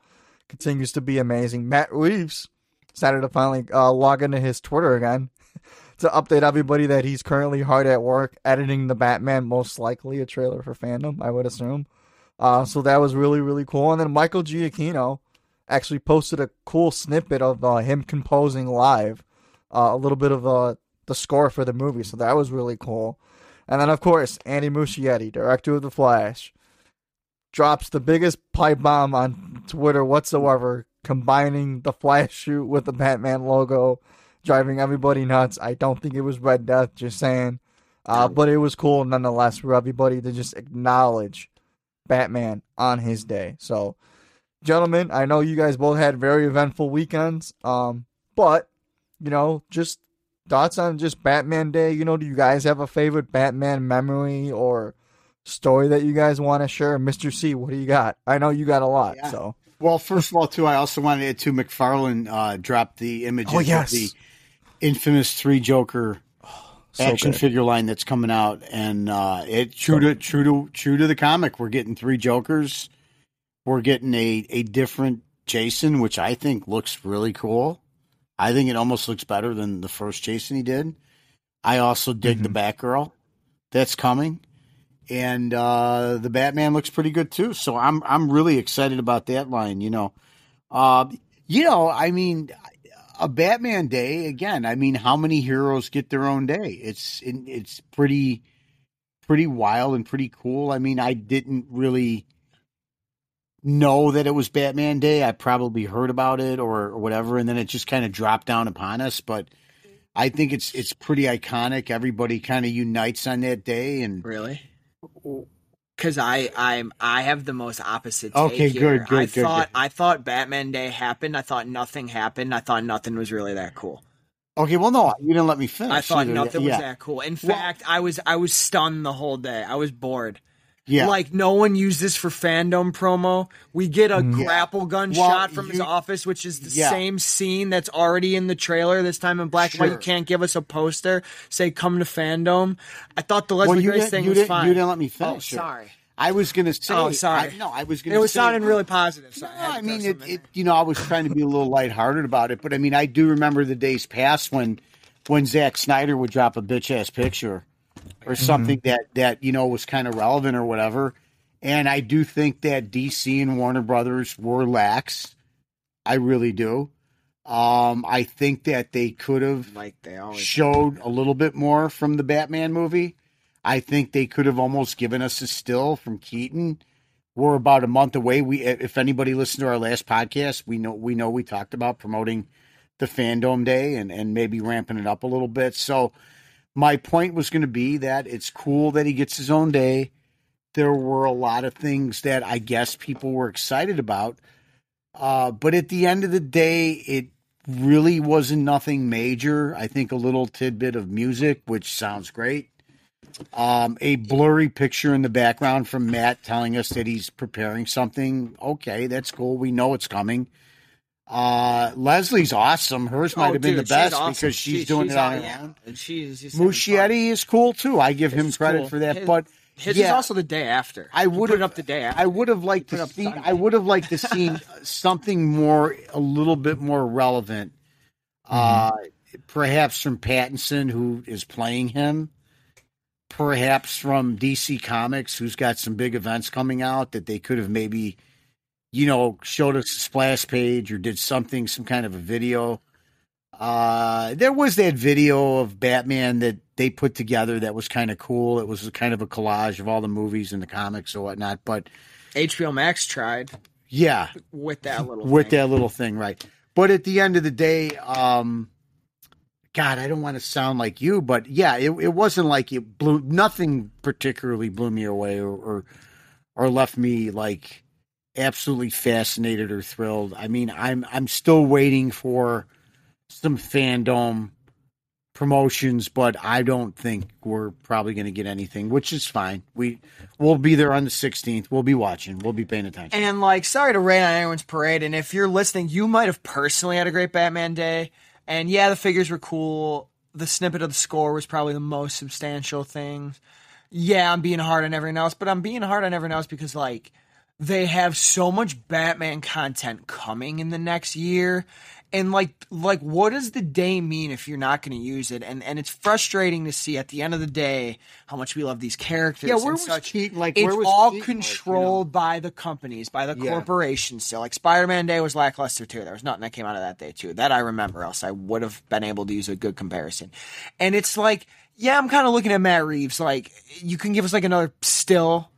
continues to be amazing. Matt Reeves decided to finally uh, log into his Twitter again to update everybody that he's currently hard at work editing the Batman, most likely a trailer for FanDome, I would assume. Uh, so that was really, really cool. And then Michael Giacchino actually posted a cool snippet of uh, him composing live uh, a little bit of uh, the score for the movie. So that was really cool. And then, of course, Andy Muschietti, director of The Flash, drops the biggest pipe bomb on Twitter whatsoever, combining the Flash shoot with the Batman logo, driving everybody nuts. I don't think it was Red Death, just saying. Uh, but it was cool nonetheless for everybody to just acknowledge Batman on his day. So, gentlemen, I know you guys both had very eventful weekends. Um, but you know, just thoughts on just Batman Day. You know, do you guys have a favorite Batman memory or story that you guys want to share? Mr. C, what do you got? I know you got a lot. Yeah. So, Well, first of all, too, I also wanted to McFarlane uh, dropped the images Oh, yes. of the infamous three Joker so action good. figure line that's coming out, and uh, it true to true to true to the comic. We're getting three Jokers. We're getting a a different Jason, which I think looks really cool. I think it almost looks better than the first Jason he did. I also dig the Batgirl that's coming, and uh, the Batman looks pretty good too. So I'm I'm really excited about that line. You know, uh, you know, I mean, a Batman day again. I mean, how many heroes get their own day? It's it's pretty pretty wild and pretty cool. I mean, I didn't really know that it was Batman Day. I probably heard about it or, or whatever, and then it just kind of dropped down upon us. But I think it's it's pretty iconic. Everybody kind of unites on that day, and Really? Because I I'm I have the most opposite. Take Okay, here. good, good, I good, thought good. I thought Batman Day happened. I thought nothing happened. I thought nothing was really that cool. okay, well, no, you didn't let me finish. I thought either. nothing yeah. was that cool. In Well- fact, I was I was stunned the whole day. I was bored. Yeah, Like no one used this for FanDome promo. We get a mm. grapple gun Well, shot from his office, which is the Yeah. same scene that's already in the trailer. This time in black and white. You can't give us a poster. Say come to FanDome. I thought the well, Leslie you Grace didn't, thing was fine. you didn't let me oh, finish. it. sorry. I was going to say. Oh, sorry. I, no, I was going to. It was say, sounding really positive. So No, had to I mean, it, it, you know, I was trying to be a little lighthearted about it, but I mean, I do remember the days past when, when Zack Snyder would drop a bitch ass picture or something that that you know was kind of relevant or whatever, and I do think that DC and Warner Brothers were lax. I really do. Um, I think that they could have like they always. showed a little bit more from the Batman movie. I think they could have almost given us a still from Keaton. We're about a month away. We, if anybody listened to our last podcast, we know we know we talked about promoting the FanDome day and and maybe ramping it up a little bit. So my point was going to be that it's cool that he gets his own day. There were a lot of things that I guess people were excited about, uh, but at the end of the day, it really wasn't nothing major. I think a little tidbit of music, which sounds great. Um, a blurry picture in the background from Matt telling us that he's preparing something. Okay, that's cool. We know it's coming. Uh, Leslie's awesome. Hers might Oh, have been dude, the she's best awesome. because she's She- doing it on her yeah. own. And she's. Muschietti is cool too. I give him It's credit cool. for that. His- but His yeah, is also the day after. I would have up the day after. I would have liked to see. Sunday. I would have liked to see something more, a little bit more relevant. Uh, perhaps from Pattinson, who is playing him. Perhaps from DC Comics, who's got some big events coming out that they could have maybe, you know, showed us a splash page or did something, some kind of a video. Uh, there was that video of Batman that they put together that was kind of cool. It was kind of a collage of all the movies and the comics or whatnot. But HBO Max tried yeah, with that little with thing. that little thing, right? But at the end of the day, um, God, I don't want to sound like you, but yeah, it, it wasn't like it blew. Nothing particularly blew me away or, or or left me like absolutely fascinated or thrilled. I mean, I'm I'm still waiting for some FanDome promotions, but I don't think we're probably going to get anything, which is fine. We we'll be there on the 16th. We'll be watching. We'll be paying attention. And like, sorry to rain on anyone's parade. And if you're listening, you might have personally had a great Batman day. And yeah, the figures were cool. The snippet of the score was probably the most substantial thing. Yeah, I'm being hard on everyone else, but I'm being hard on everyone else because like they have so much Batman content coming in the next year. And like like what does the day mean if you're not going to use it? And and it's frustrating to see at the end of the day how much we love these characters. Yeah, where and was such. Keaton? Like, it's where was all Keaton? Like, you know? controlled by the companies, by the Yeah. corporations. So like Spider-Man Day was lackluster too. There was nothing that came out of that day too. That I remember. Else I would have been able to use a good comparison. And it's like, yeah, I'm kind of looking at Matt Reeves. Like, you can give us like another still.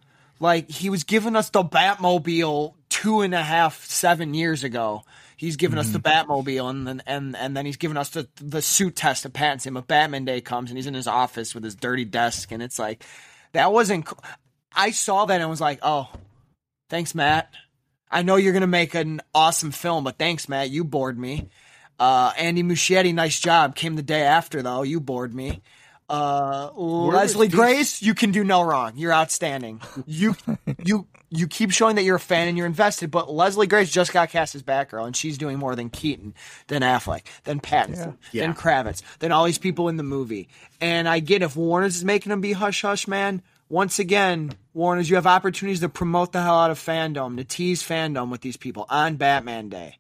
Like he was giving us the Batmobile two and a half, seven years ago. He's given us the Batmobile, and then and and then he's given us the the suit test of Pattinson. But Batman Day comes, and he's in his office with his dirty desk, and it's like that wasn't. co- I saw that and was like, oh, thanks, Matt. I know you're gonna make an awesome film, but thanks, Matt. You bored me. Uh, Andy Muschietti, nice job. Came the day after though. You bored me. Uh, Leslie this- Grace, you can do no wrong. You're outstanding. You you you keep showing that you're a fan and you're invested. But Leslie Grace just got cast as Batgirl, and she's doing more than Keaton, than Affleck, than Pattinson, Yeah. than Kravitz, than all these people in the movie. And I get if Warner's is making them be hush hush, man. Once again, Warner's, you have opportunities to promote the hell out of FanDome, to tease FanDome with these people on Batman Day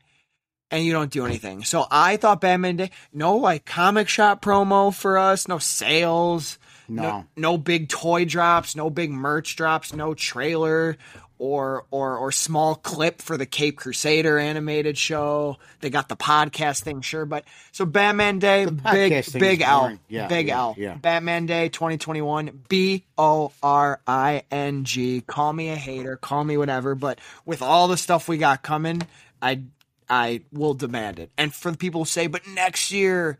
and you don't do anything. So I thought Batman Day, no like comic shop promo for us, no sales, No. no big toy drops, no big merch drops, no trailer or or or small clip for the Caped Crusader animated show. They got the podcast thing, sure, but so Batman Day, big big L. Yeah, big yeah, L. yeah. Batman Day 2021, B O R I N G. Call me a hater, call me whatever, but with all the stuff we got coming, I I will demand it. And for the people who say, but next year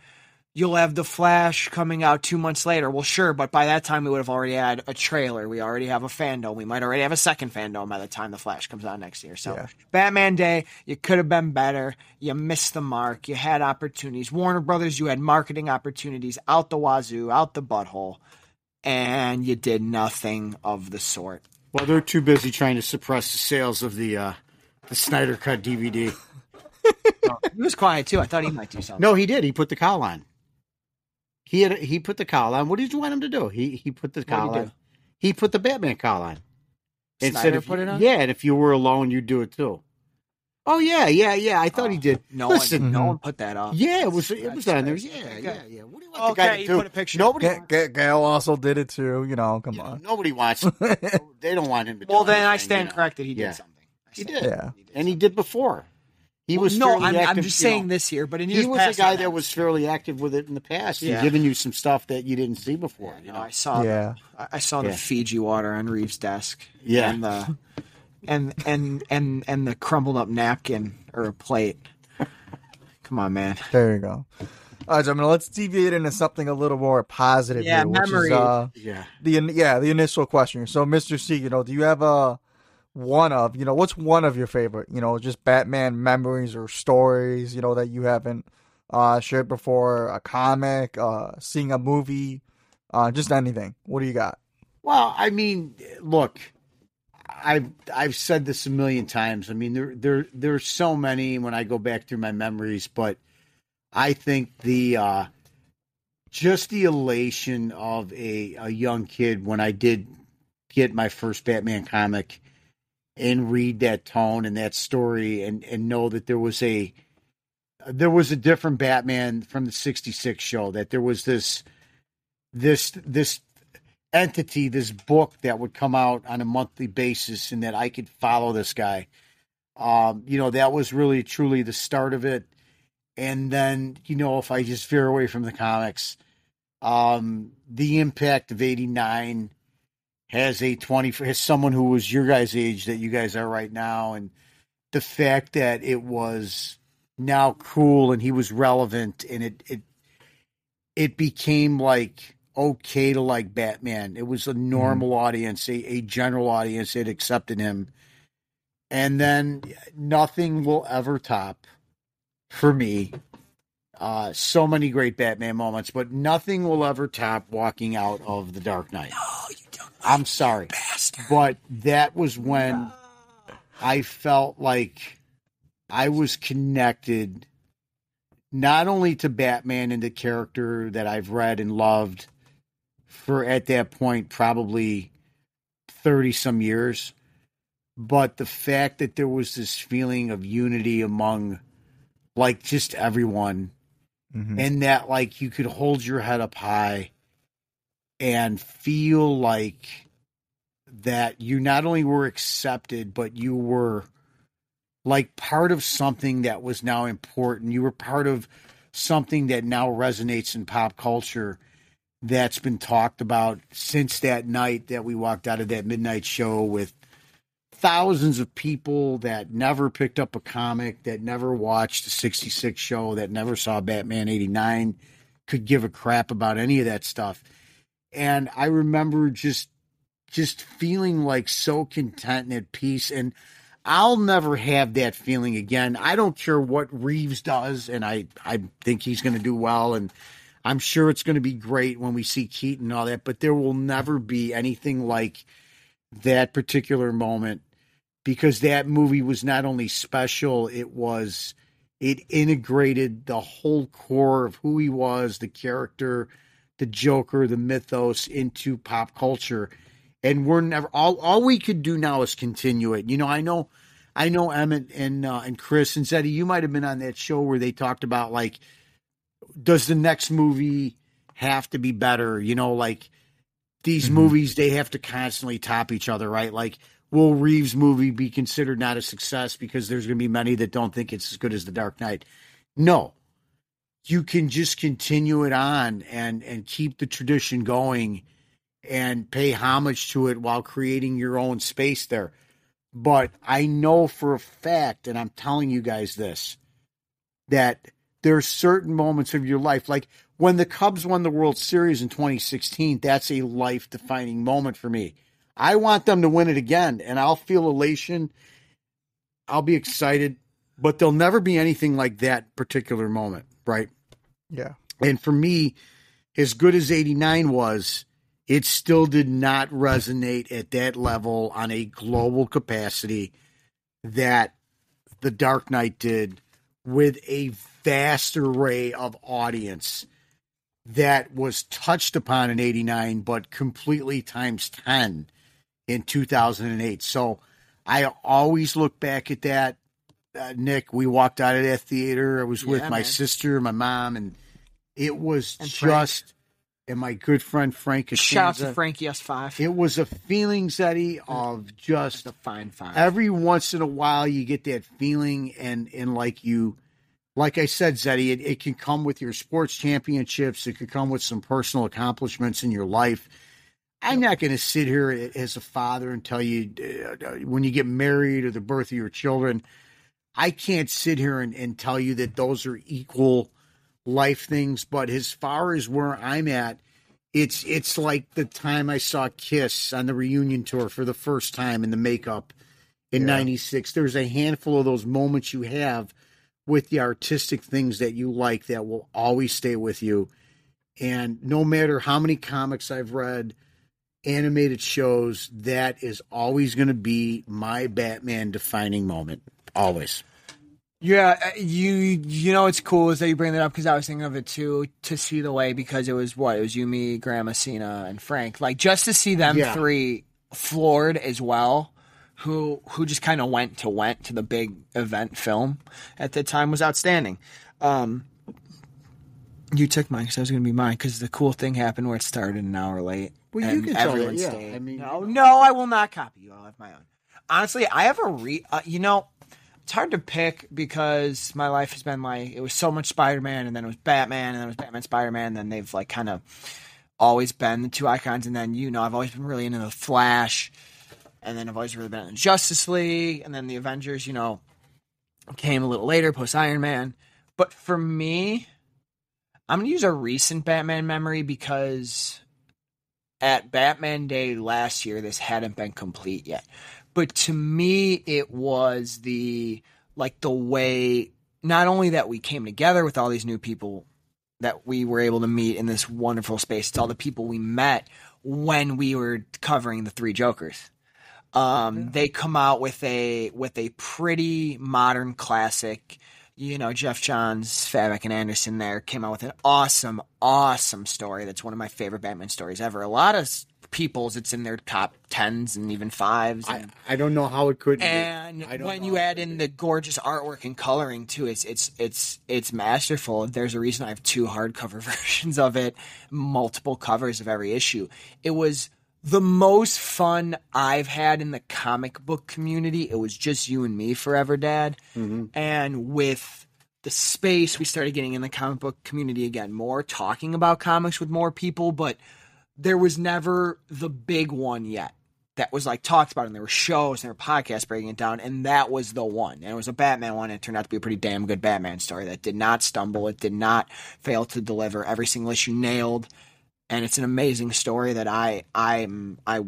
you'll have the Flash coming out two months later. Well, sure, but by that time we would have already had a trailer. We already have a FanDome. We might already have a second FanDome by the time the Flash comes out next year. So Yeah. Batman Day, you could have been better. You missed the mark. You had opportunities. Warner Brothers, you had marketing opportunities out the wazoo, out the butthole, and you did nothing of the sort. Well, they're too busy trying to suppress the sales of the uh, the Snyder Cut DVD. Oh, he was quiet too. I thought he might do something. No, he did. He put the cowl on. He had he put the cowl on. What did you want him to do? He he put the What'd cowl he on. do? He put the Batman cowl on. And Snyder if put you- it on? Yeah, and if you were alone, you'd do it too. Oh yeah, yeah, yeah. I thought he oh, did. No Listen, one, no one put that up. yeah, it was it was on there. Yeah, yeah, yeah. What do you want the guy Okay, to you do? put a picture. Nobody, Ga- Ga- Gail also did it too. You know, come on. nobody wants. they don't want him to. do Well, then I stand you know. corrected. He Yeah. did something. He did. Yeah. and he did before. He was no, I'm, I'm just you know. saying this here, but in he was past, a guy that was fairly active with it in the past Yeah. and giving you some stuff that you didn't see before. You You know, know, I saw. Yeah. I- I saw the Fiji water on Reeves' desk. Yeah. and the and and and and the crumbled up napkin or a plate. Come on, man. There you go. All right, gentlemen, let's deviate into something a little more positive Yeah, here, which memory. is uh, yeah. the yeah the initial question. So, Mister C, you know, do you have a one of you know what's one of your favorite you know just Batman memories or stories you know that you haven't uh, shared before? A comic, uh, seeing a movie, uh, just anything. What do you got? Well, I mean, look, I've I've said this a million times. I mean, there there there's so many when I go back through my memories, but I think the uh, just the elation of a a young kid when I did get my first Batman comic and read that tone and that story and and know that there was a there was a different Batman from the 66 show that there was this this this entity, this book that would come out on a monthly basis, and that I could follow this guy. Um, you know, that was really truly the start of it. And then, you know, if I just veer away from the comics, um, the impact of '89 has a 20 has someone who was your guys' age that you guys are right now, and the fact that it was now cool and he was relevant and it it it became like okay to like Batman. It was a normal audience, a, a general audience. It accepted him. And then nothing will ever top for me. Uh, so many great Batman moments, but nothing will ever top walking out of the Dark Knight. Don't I'm sorry, bastard. but that was when I felt like I was connected not only to Batman and the character that I've read and loved for at that point probably 30 some years, but the fact that there was this feeling of unity among like just everyone Mhm. and that like you could hold your head up high and feel like that you not only were accepted but you were like part of something that was now important you were part of something that now resonates in pop culture that's been talked about since that night that we walked out of that midnight show with thousands of people that never picked up a comic, that never watched the 66 show, that never saw Batman 89, could give a crap about any of that stuff. And I remember just just feeling like so content and at peace and I'll never have that feeling again. I don't care what Reeves does and I I think he's going to do well and I'm sure it's going to be great when we see Keaton and all that, but there will never be anything like that particular moment because that movie was not only special, it was it integrated the whole core of who he was, the character, the Joker, the mythos into pop culture. And we're never all all we could do now is continue it. You know, I know I know Emmett and uh, and Chris and Zeddy, you might have been on that show where they talked about like does the next movie have to be better? You know, like these Mhm. movies they have to constantly top each other, right? Like will Reeves movie be considered not a success because there's going to be many that don't think it's as good as The Dark Knight? No. You can just continue it on and and keep the tradition going and pay homage to it while creating your own space there. But I know for a fact and I'm telling you guys this that there are certain moments of your life like when the Cubs won the World Series in 2016, that's a life defining moment for me. I want them to win it again, and I'll feel elation. I'll be excited, but there'll never be anything like that particular moment, right? Yeah. And for me, as good as 89 was, it still did not resonate at that level on a global capacity that The Dark Knight did with a vast array of audience that was touched upon in 89 but completely times 10 in 2008 so i always look back at that uh, nick we walked out of that theater i was with my man. sister my mom and it was And Frank. just and my good friend frank Shout out to Frankie S5. it was a feeling Zeddy, of just a fine five. every once in a while you get that feeling and and like you like i said zeddy it, it can come with your sports championships it could come with some personal accomplishments in your life i'm not going to sit here as a father and tell you uh, when you get married or the birth of your children i can't sit here and, and tell you that those are equal life things but as far as where i'm at it's it's like the time i saw kiss on the reunion tour for the first time in the makeup in Yeah. 96 there's a handful of those moments you have with the artistic things that you like that will always stay with you. And no matter how many comics i've read animated shows that is always going to be my batman defining moment always Yeah, uh, you you know it's cool is that you bring that up because I was thinking of it too to see the way because it was what it was you, me, Grandma, Cena, and Frank. Like just to see them Yeah. three floored as well, who who just kind of went to went to the big event film at the time was outstanding. Um, you took mine because I was going to be mine because the cool thing happened where it started an hour late. Well, you can tell everyone yeah. stayed. I mean, no, no, I will not copy you. I'll have my own. Honestly, I have a re. Uh, you know, it's hard to pick because my life has been like it was so much Spider Man, and then it was Batman, and then it was Batman Spider Man. And then they've like kind of always been the two icons, and then you know I've always been really into the Flash, and then I've always really been into Justice League, and then the Avengers. You know, came a little later, post Iron Man. But for me, I'm gonna use a recent Batman memory because at Batman Day last year, this hadn't been complete yet. But to me, it was the like the way not only that we came together with all these new people that we were able to meet in this wonderful space, it's all the people we met when we were covering the three Jokers. Um, They come out with a with a pretty modern classic. You know, Geoff Johns, Fabok, and Anderson there came out with an awesome, awesome story. That's one of my favorite Batman stories ever. A lot of people's, it's in their top tens and even fives. I, And, I don't know how it could. be. and I when you add in the gorgeous artwork and coloring too, it's it's it's it's masterful. There's a reason I have two hardcover versions of it, multiple covers of every issue. It was the most fun I've had in the comic book community. It was just you and me forever, Dad. Mm-hmm. And with the space, we started getting in the comic book community again more, talking about comics with more people, but there was never the big one yet that was like talked about and there were shows and there were podcasts breaking it down and that was the one and it was a batman one and it turned out to be a pretty damn good batman story that did not stumble it did not fail to deliver every single issue nailed and it's an amazing story that i i'm i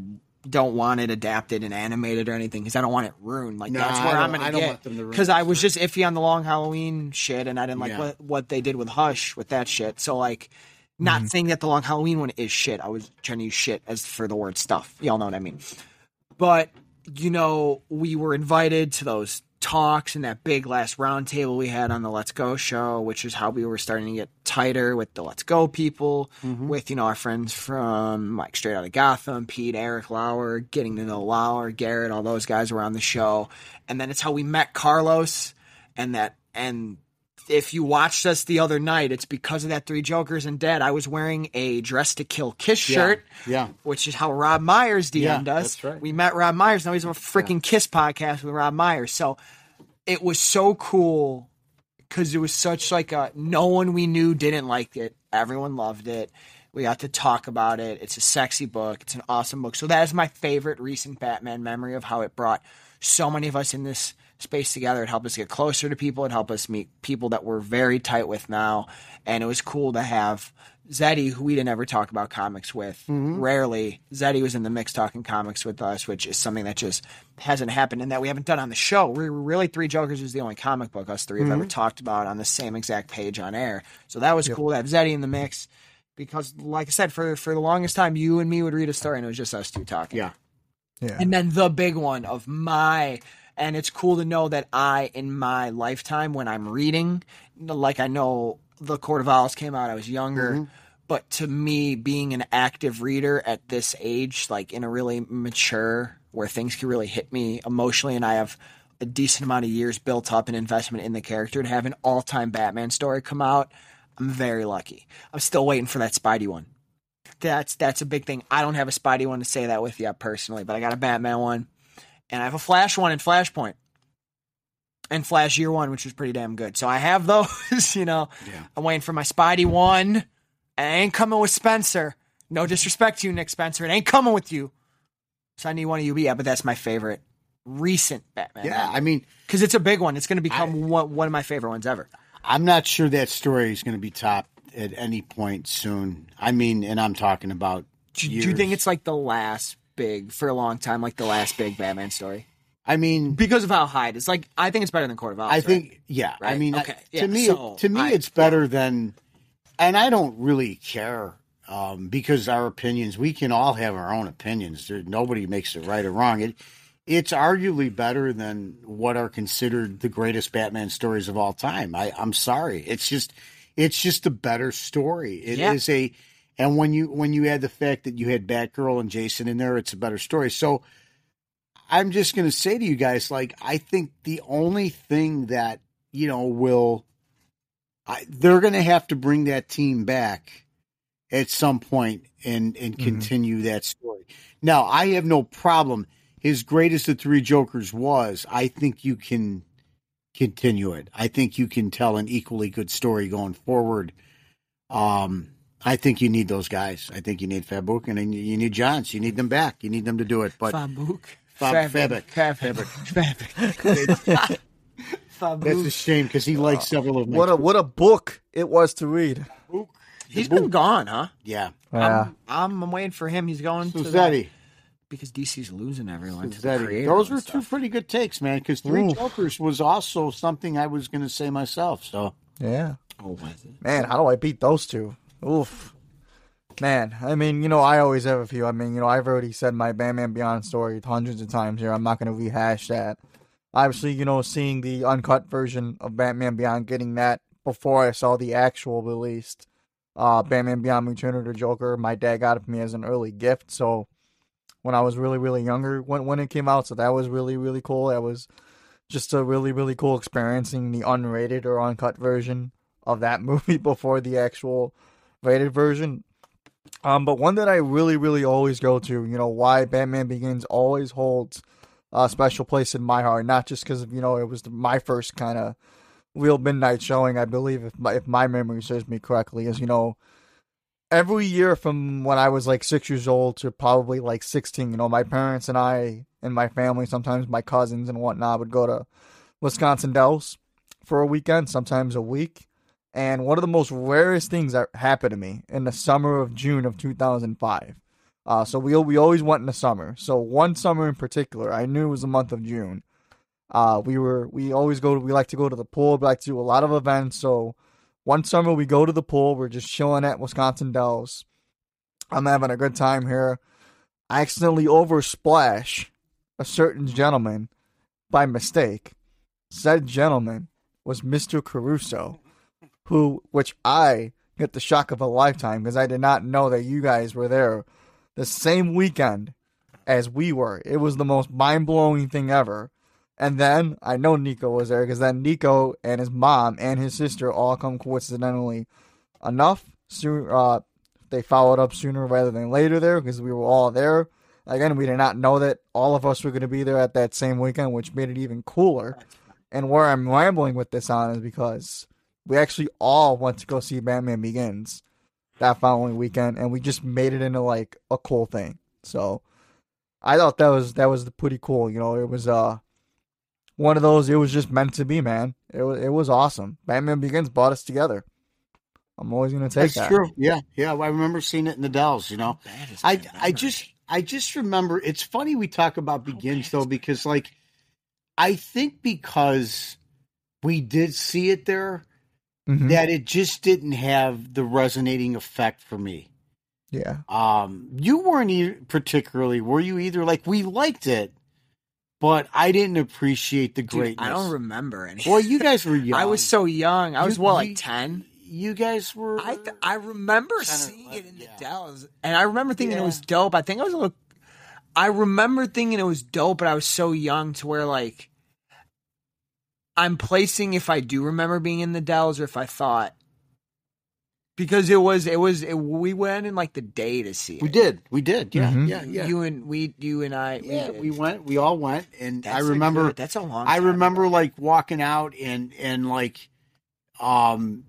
don't want it adapted and animated or anything because i don't want it ruined like No, that's where i'm gonna I don't get want them to ruin because i was just iffy on the long halloween shit and i didn't like Yeah. what, what they did with hush with that shit so like not mm-hmm. saying that the long Halloween one is shit. I was trying to use shit as for the word stuff. Y'all know what I mean. But, you know, we were invited to those talks and that big last roundtable we had on the Let's Go show, which is how we were starting to get tighter with the Let's Go people, mm-hmm. with, you know, our friends from like Straight Out of Gotham, Pete, Eric Lauer, getting to know Lauer, Garrett, all those guys were on the show. And then it's how we met Carlos and that, and if you watched us the other night, it's because of that Three Jokers and Dead. I was wearing a Dressed to Kill Kiss shirt, yeah. which is how Rob Myers DM'd Yeah, us. that's right. We met Rob Myers. Now he's on a freaking Kiss podcast with Rob Myers. So it was so cool because it was such like a no one we knew didn't like it. Everyone loved it. We got to talk about it. It's a sexy book. It's an awesome book. So that is my favorite recent Batman memory of how it brought so many of us in this space together. It helped us get closer to people. It helped us meet people that we're very tight with now. And it was cool to have Zeddy, who we didn't ever talk about comics with, mm-hmm. rarely. Zeddy was in the mix talking comics with us, which is something that just hasn't happened and that we haven't done on the show. We were really Three Jokers is the only comic book us 3 have ever mm-hmm. talked about on the same exact page on air. So that was cool to have Zeddy in the mix. Because, like I said, for for the longest time, you and me would read a story, and it was just us two talking. Yeah. Yeah. And then the big one of my, and it's cool to know that I, in my lifetime, when I'm reading, like I know the Court of Owls came out, I was younger, mm-hmm. but to me, being an active reader at this age, like in a really mature, where things can really hit me emotionally, and I have a decent amount of years built up and investment in the character to have an all time Batman story come out, I'm very lucky. I'm still waiting for that Spidey one that's that's a big thing. I don't have a Spidey one to say that with yet personally, but I got a Batman one, and I have a Flash one in Flashpoint, and Flash Year One, which is pretty damn good. So I have those. You know, Yeah. I'm waiting for my Spidey one. And I ain't coming with Spencer. No disrespect to you, Nick Spencer. It ain't coming with you. So I need one of you. Yeah, but that's my favorite recent Batman. Yeah, I mean, because it's a big one. It's going to become one, one of my favorite ones ever. I'm not sure that story is going to be topped at any point soon. I mean, and I'm talking about. Do, do you think it's like the last big for a long time, like the last big Batman story? I mean, because of how high it is. Like I think it's better than Court of Owls. I right? think, yeah. I Right? mean, I- Okay, to yeah, me, so to me, I- it's better than, and I don't really care um, because our opinions. We can all have our own opinions. There, nobody makes it right or wrong. It, it's arguably better than what are considered the greatest Batman stories of all time. I, I'm sorry, it's just, it's just a better story. It is Yeah. a, and when you when you add the fact that you had Batgirl and Jason in there, it's a better story. So. I'm just going to say to you guys, like, I think the only thing that, you know, will, I, they're going to have to bring that team back at some point and, and continue that story. Now, I have no problem. As great as the Three Jokers was, I think you can continue it. I think you can tell an equally good story going forward. Um, I think you need those guys. I think you need Fabuk and you need Johns. You need them back. You need them to do it. But Fabouk. Fab- Fabic. Fabic. Fabic. Fabic. That's a shame because he uh, likes several of my. What a what a book it was to read. He's been gone, huh? yeah. Yeah. I'm, I'm waiting for him. He's going to that, Suzetti. because DC's losing everyone. To the Suzetti. Those were two pretty good takes, man. Because Three Oof. Jokers was also something I was going to say myself. So Yeah. Oh, was it? Man, how do I beat those two? Oof. Man, I mean, you know, I always have a few. I mean, you know, I've already said my Batman Beyond story hundreds of times here. I'm not going to rehash that. Obviously, you know, seeing the uncut version of Batman Beyond, getting that before I saw the actual released uh, Batman Beyond Return of the Joker, my dad got it for me as an early gift. So when I was really, really younger, when when it came out, so that was really, really cool. That was just a really, really cool experiencing the unrated or uncut version of that movie before the actual rated version. Um, but one that I really, really always go to, you know, why Batman Begins always holds a special place in my heart, not just because you know it was my first kind of real midnight showing. I believe, if my, if my memory serves me correctly, is you know every year from when I was like six years old to probably like sixteen, you know, my parents and I and my family, sometimes my cousins and whatnot, would go to Wisconsin Dells for a weekend, sometimes a week. And one of the most rarest things that happened to me in the summer of June of 2005. Uh, so we we always went in the summer. So one summer in particular, I knew it was the month of June. Uh, we were we always go to we like to go to the pool. We like to do a lot of events. So one summer we go to the pool. We're just chilling at Wisconsin Dells. I'm having a good time here. I accidentally oversplash a certain gentleman by mistake. Said gentleman was Mr. Caruso, who, which I get the shock of a lifetime because I did not know that you guys were there the same weekend as we were. It was the most mind blowing thing ever. And then I know Nikko was there because then Nikko and his mom and his sister all come coincidentally enough. Soon, uh, they followed up sooner rather than later there because we were all there. Again, we did not know that all of us were going to be there at that same weekend, which made it even cooler. And where I'm rambling with this on is because we actually all went to go see Batman Begins that following weekend, and we just made it into like a cool thing. So I thought that was that was pretty cool. You know, it was uh one of those. It was just meant to be, man. It was it was awesome. Batman Begins brought us together. I'm always gonna take that's that. true. Yeah, yeah. I remember seeing it in the Dells. You know, I I just I just remember. It's funny we talk about Begins though because like I think because we did see it there Mhm. that it just didn't have the resonating effect for me. Yeah. Um, you weren't e- particularly, were you either? Like we liked it, but I didn't appreciate the Dude, greatness. I don't remember any. Well, you guys were young. I was so young. I was You- what, you- like ten. You guys were. I th- I remember seeing like- it in the yeah. Dells, and I remember thinking it was dope. I think I was a little. I remember thinking it was dope, but I was so young to where like. I'm placing if I do remember being in the Dells or if I thought. Because it was, it was, it, we went in like the day to see it. we did. We did. Yeah. Mhm. Yeah. Yeah. You and we, you and I. yeah. did. We went. We all went, and That's I a remember. good- that's a long. I remember ago. like walking out and and like, um,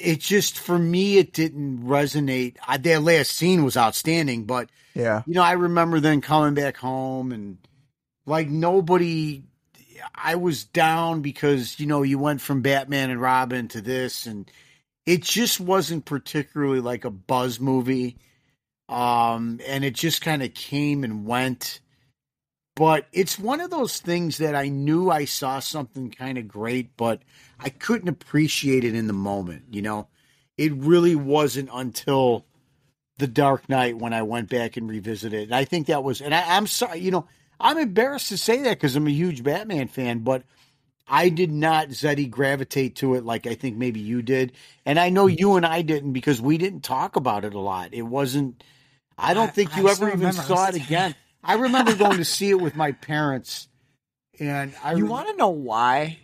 it just for me it didn't resonate. I, that last scene was outstanding, but Yeah. you know I remember then coming back home and like nobody. I was down because you know you went from Batman and Robin to this, and it just wasn't particularly like a buzz movie. Um, and it just kind of came and went but it's one of those things that I knew I saw something kind of great, but I couldn't appreciate it in the moment. You know, it really wasn't until the Dark Knight when I went back and revisited it. And I think that was, and I, I'm sorry, you know, I'm embarrassed to say that because I'm a huge Batman fan, but I did not Zeddy gravitate to it like I think maybe you did, and I know you and I didn't because we didn't talk about it a lot. It wasn't. I don't I- think you still ever even. Saw it again. I remember going to see it with my parents, and I You rem- want to know why?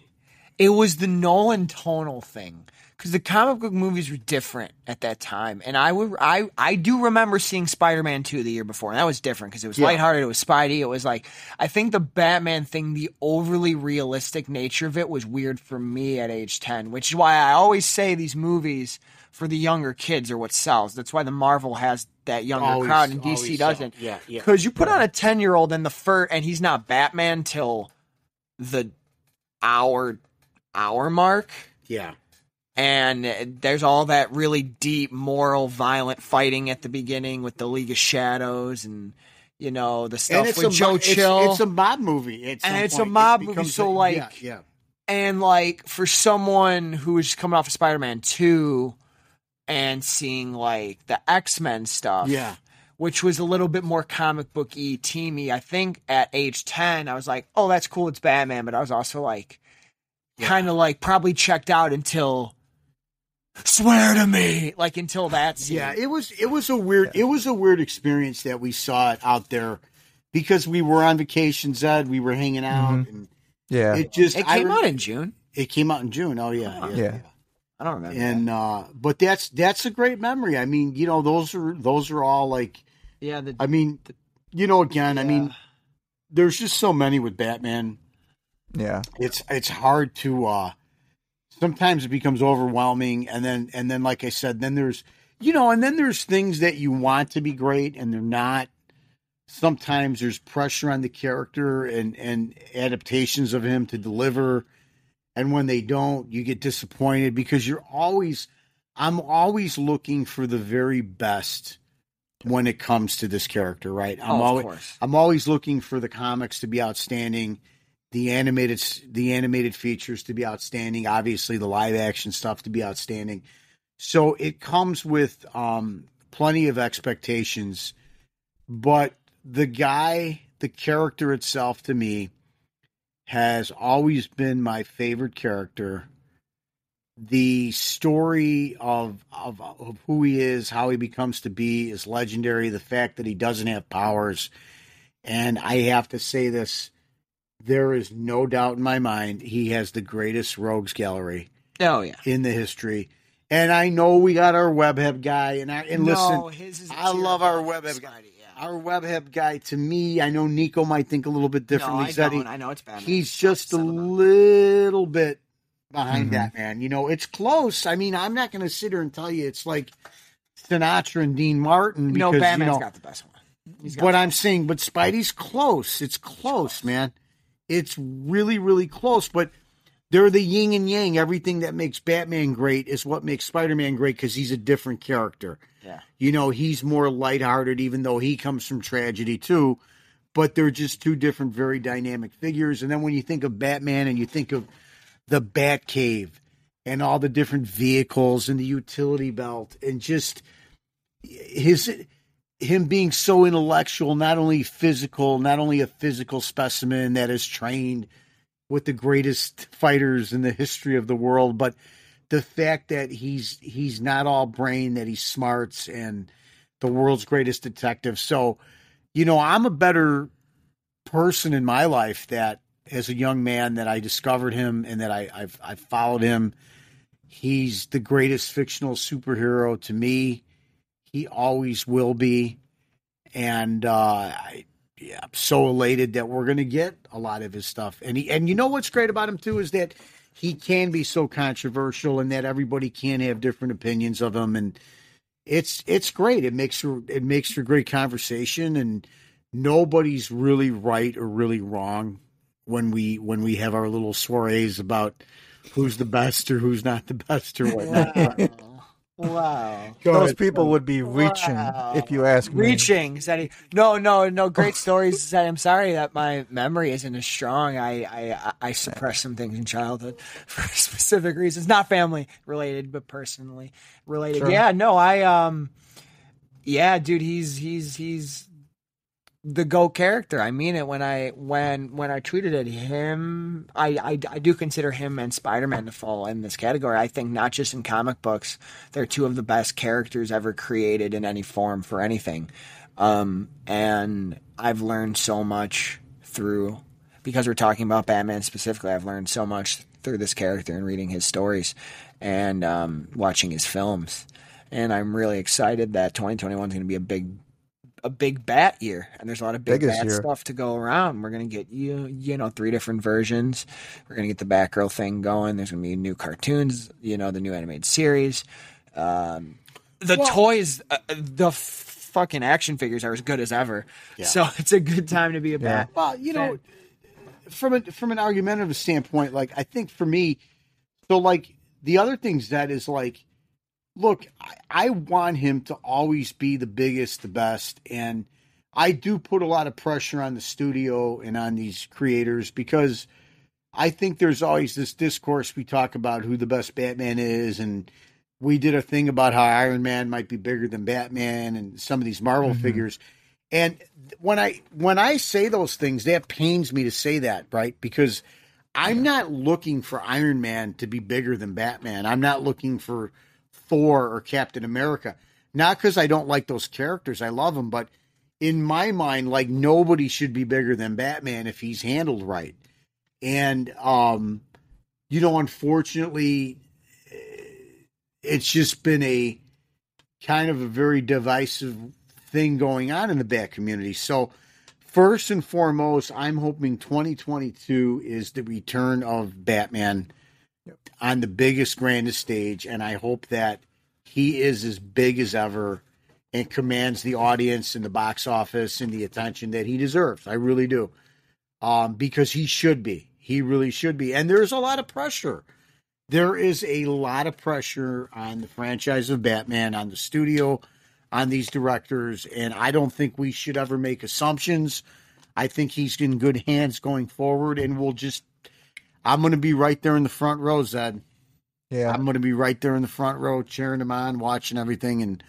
It was the Nolan tonal thing because the comic book movies were different at that time, and I would I I do remember seeing Spider Man two the year before, and that was different because it was Yeah. lighthearted. It was Spidey. It was like I think the Batman thing, the overly realistic nature of it, was weird for me at age ten, which is why I always say these movies for the younger kids are what sells. That's why the Marvel has that younger Always- crowd and DC doesn't. Yeah, yeah. Because you put on a ten year old and the fur and he's not Batman till the hour hour mark. Yeah. And there's all that really deep moral violent fighting at the beginning with the league of shadows and you know the stuff with joe mob- it's- chill It's, a mob movie. And some it's a point. It mob movie, so, a- like, yeah, yeah. and like for someone who is coming off of spider-man 2 and seeing like the x-men stuff Yeah. which was a little bit more comic booky teamy i think at age 10 i was like oh that's cool it's batman but i was also like kind of like probably checked out until swear to me like until that scene. Yeah, it was it was a weird it was a weird experience that we saw it out there because we were on vacation, Zed. We were hanging out, and Yeah. it just it came rem- out in june It came out in June. Oh yeah, Oh, yeah. yeah. i don't remember And uh, but that's that's a great memory. I mean, you know, those are those are all like. yeah the, I mean, you know, again, I mean, there's just so many with Batman. Yeah. It's it's hard to. uh Sometimes it becomes overwhelming, and then and then, like I said, then there's you know, and then there's things that you want to be great and they're not. Sometimes there's pressure on the character and and adaptations of him to deliver, and when they don't, you get disappointed because you're always. I'm always looking for the very best when it comes to this character, right? I'm oh, of always course I'm always looking for the comics to be outstanding, the animated the animated features to be outstanding, obviously the live action stuff to be outstanding. So it comes with um, plenty of expectations, but the guy, the character itself, to me, has always been my favorite character. The story of, of of who he is, how he becomes to be, is legendary. The fact that he doesn't have powers, and I have to say this: there is no doubt in my mind he has the greatest rogues gallery oh yeah in the history. And I know we got our webhead guy, and I and No, listen, his is I love our above webhead guy. Yeah. Our webhead guy, to me, I know Nikko might think a little bit differently. no, I Said don't. I know it's bad. he's just a little bit behind Mhm. man. You know, it's close. I mean, I'm not going to sit here and tell you it's like Sinatra and Dean Martin. no, Because, Batman's you know, got the best one. He's got but I'm saying, but Spidey's close. It's close, man. It's really, really close. But they're the yin and yang. Everything that makes Batman great is what makes Spider Man great because he's a different character. yeah. You know, he's more lighthearted, even though he comes from tragedy too. But they're just two different, very dynamic figures. And then when you think of Batman and you think of the Batcave and all the different vehicles and the utility belt and just his him being so intellectual, not only physical, not only a physical specimen that is trained with the greatest fighters in the history of the world, but the fact that he's he's not all brain, that he's smarts and the world's greatest detective. So, you know, I'm a better person in my life that as a young man that I discovered him and that I, I've I've followed him. He's the greatest fictional superhero to me. He always will be. And uh I yeah, I'm so elated that we're gonna get a lot of his stuff. And he and you know what's great about him too is that he can be so controversial and that everybody can have different opinions of him and it's it's great. It makes for it makes for great conversation and nobody's really right or really wrong when we when we have our little soirees about who's the best or who's not the best or whatnot. Wow. Those people would be reaching if you ask me. Reaching, said he. No, no, no. Great stories. Said I'm sorry that my memory isn't as strong. I, I, I suppressed some things in childhood for specific reasons, not family related, but personally related. Sure. Yeah, no, I, um, yeah, dude, he's, he's, he's the go character. I mean it when I when when I tweeted it. Him, I I, I do consider him and Spider Man to fall in this category. I think not just in comic books, they're two of the best characters ever created in any form for anything. Um, and I've learned so much through because we're talking about Batman specifically. I've learned so much through this character and reading his stories and um, watching his films. And I'm really excited that 2021 is going to be a big a big bat year, and there's a lot of big Biggest bat year. stuff to go around. We're gonna get you, you know, three different versions. We're gonna get the Batgirl thing going. There's gonna be new cartoons, you know, the new animated series. Um, the Well- toys, uh, the f- fucking action figures are as good as ever. Yeah. So it's a good time to be a Yeah. bat. Well, you know, from a from an argumentative standpoint, like I think for me, So, like, the other things that is like, look, I, I want him to always be the biggest, the best. And I do put a lot of pressure on the studio and on these creators because I think there's always this discourse we talk about who the best Batman is. And we did a thing about how Iron Man might be bigger than Batman and some of these Marvel Mhm. figures. And when I when I say those things, that pains me to say that, right? Because I'm not looking for Iron Man to be bigger than Batman. I'm not looking for Thor or Captain America. Not because I don't like those characters. I love them, but in my mind, like nobody should be bigger than Batman if he's handled right. And um, you know, unfortunately, it's just been a kind of a very divisive thing going on in the Bat community. So, first and foremost, I'm hoping 2022 is the return of Batman. On the biggest, grandest stage, and I hope that he is as big as ever and commands the audience and the box office and the attention that he deserves. I really do, um, because he should be. He really should be, and there's a lot of pressure. There is a lot of pressure on the franchise of Batman, on the studio, on these directors, and I don't think we should ever make assumptions. I think he's in good hands going forward, and we'll just. I'm going to be right there in the front row, Zed. Yeah. I'm going to be right there in the front row, cheering him on, watching everything, and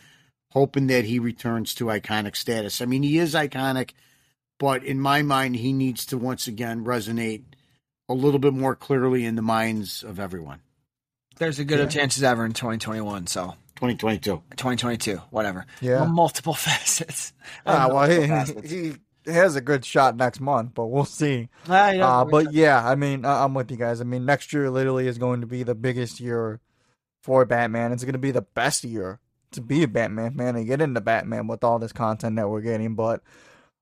hoping that he returns to iconic status. I mean, he is iconic, but in my mind, he needs to once again resonate a little bit more clearly in the minds of everyone. There's a good Yeah. chance as ever in 2021. So 2022. 2022, whatever. Yeah. multiple facets. Ah, well, he, facets. he has a good shot next month, but we'll see. Ah, yeah, Uh, but yeah, I mean, I- I'm with you guys. I mean, next year literally is going to be the biggest year for Batman. It's going to be the best year to be a Batman fan and get into Batman with all this content that we're getting. But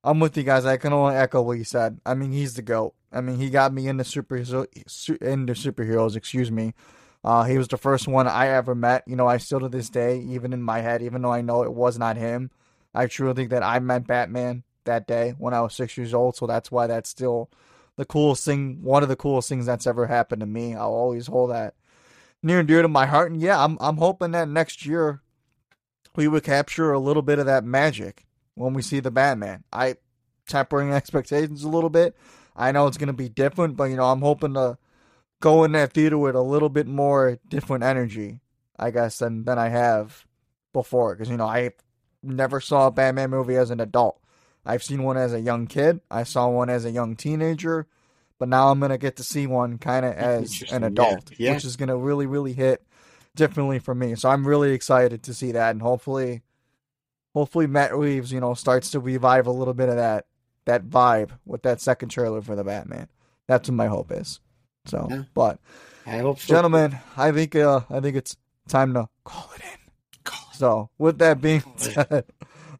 I'm with you guys. I can only echo what you said. I mean, he's the goat. I mean, he got me into super into superheroes. Excuse me. Uh, he was the first one I ever met. You know, I still to this day, even in my head, even though I know it was not him, I truly think that I met Batman that day when I was six years old. So that's why that's still the coolest thing, one of the coolest things that's ever happened to me. I'll always hold that near and dear to my heart. And yeah, I'm I'm hoping that next year we would capture a little bit of that magic when we see the Batman. I tempering expectations a little bit. I know it's gonna be different, but you know, I'm hoping to go in that theater with a little bit more different energy, I guess, than than I have before. Because you know, I never saw a Batman movie as an adult. I've seen one as a young kid. I saw one as a young teenager, but now I'm gonna get to see one kind of as an adult, yeah. which is gonna really, really hit differently for me. So I'm really excited to see that, and hopefully, hopefully Matt Reeves, you know, starts to revive a little bit of that that vibe with that second trailer for the Batman. That's what my hope is. So, Yeah. but I hope so. gentlemen, I think uh, I think it's time to call it in. So, with that being said,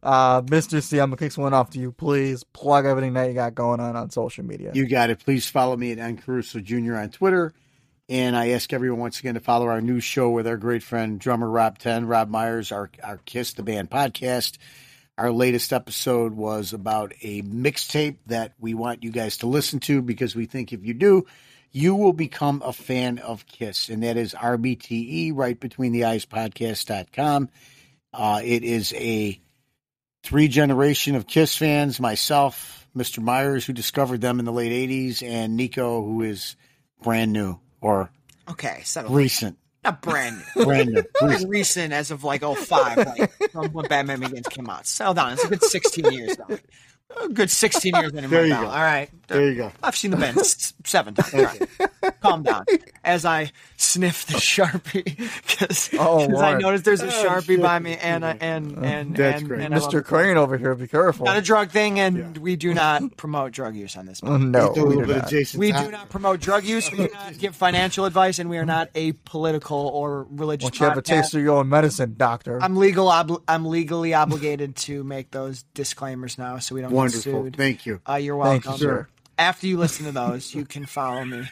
uh, Mr. C, I'm gonna kick one off to you. Please plug everything that you got going on on social media. You got it. Please follow me at N Caruso Jr. on Twitter. And I ask everyone once again to follow our new show with our great friend drummer Rob Ten, Rob Myers, our our Kiss the Band podcast. Our latest episode was about a mixtape that we want you guys to listen to because we think if you do, you will become a fan of Kiss. And that is RBTE, right between the eyes podcast.com. Uh, it is a three generation of Kiss fans, myself, Mr. Myers, who discovered them in the late 80s, and Nikko, who is brand new or okay, settle. recent. Not brand new. Brand new. Pretty recent as of like 05, like when Batman Begins came out. Settle down. It's a good 16 years now. A good 16 years anymore There you now. go. All right. There you go. I've seen the band seven times. Right. Calm down. As I sniff the sharpie, because Oh, I noticed there's a Oh, sharpie shit. by me, and I- and and That's and, great. and Mr. Crane over here, be careful. Not a drug thing, and we do not promote drug use on this. Oh, no, a we do not. We do not promote drug use. We do not give financial advice, and we are not a political or religious. Once you have a taste of your own medicine, doctor. I'm legal. Obli- I'm legally obligated to make those disclaimers now, so we don't Wonderful. get sued. Thank you. Uh, you're Thank welcome. you, sir. After you listen to those, you can follow me.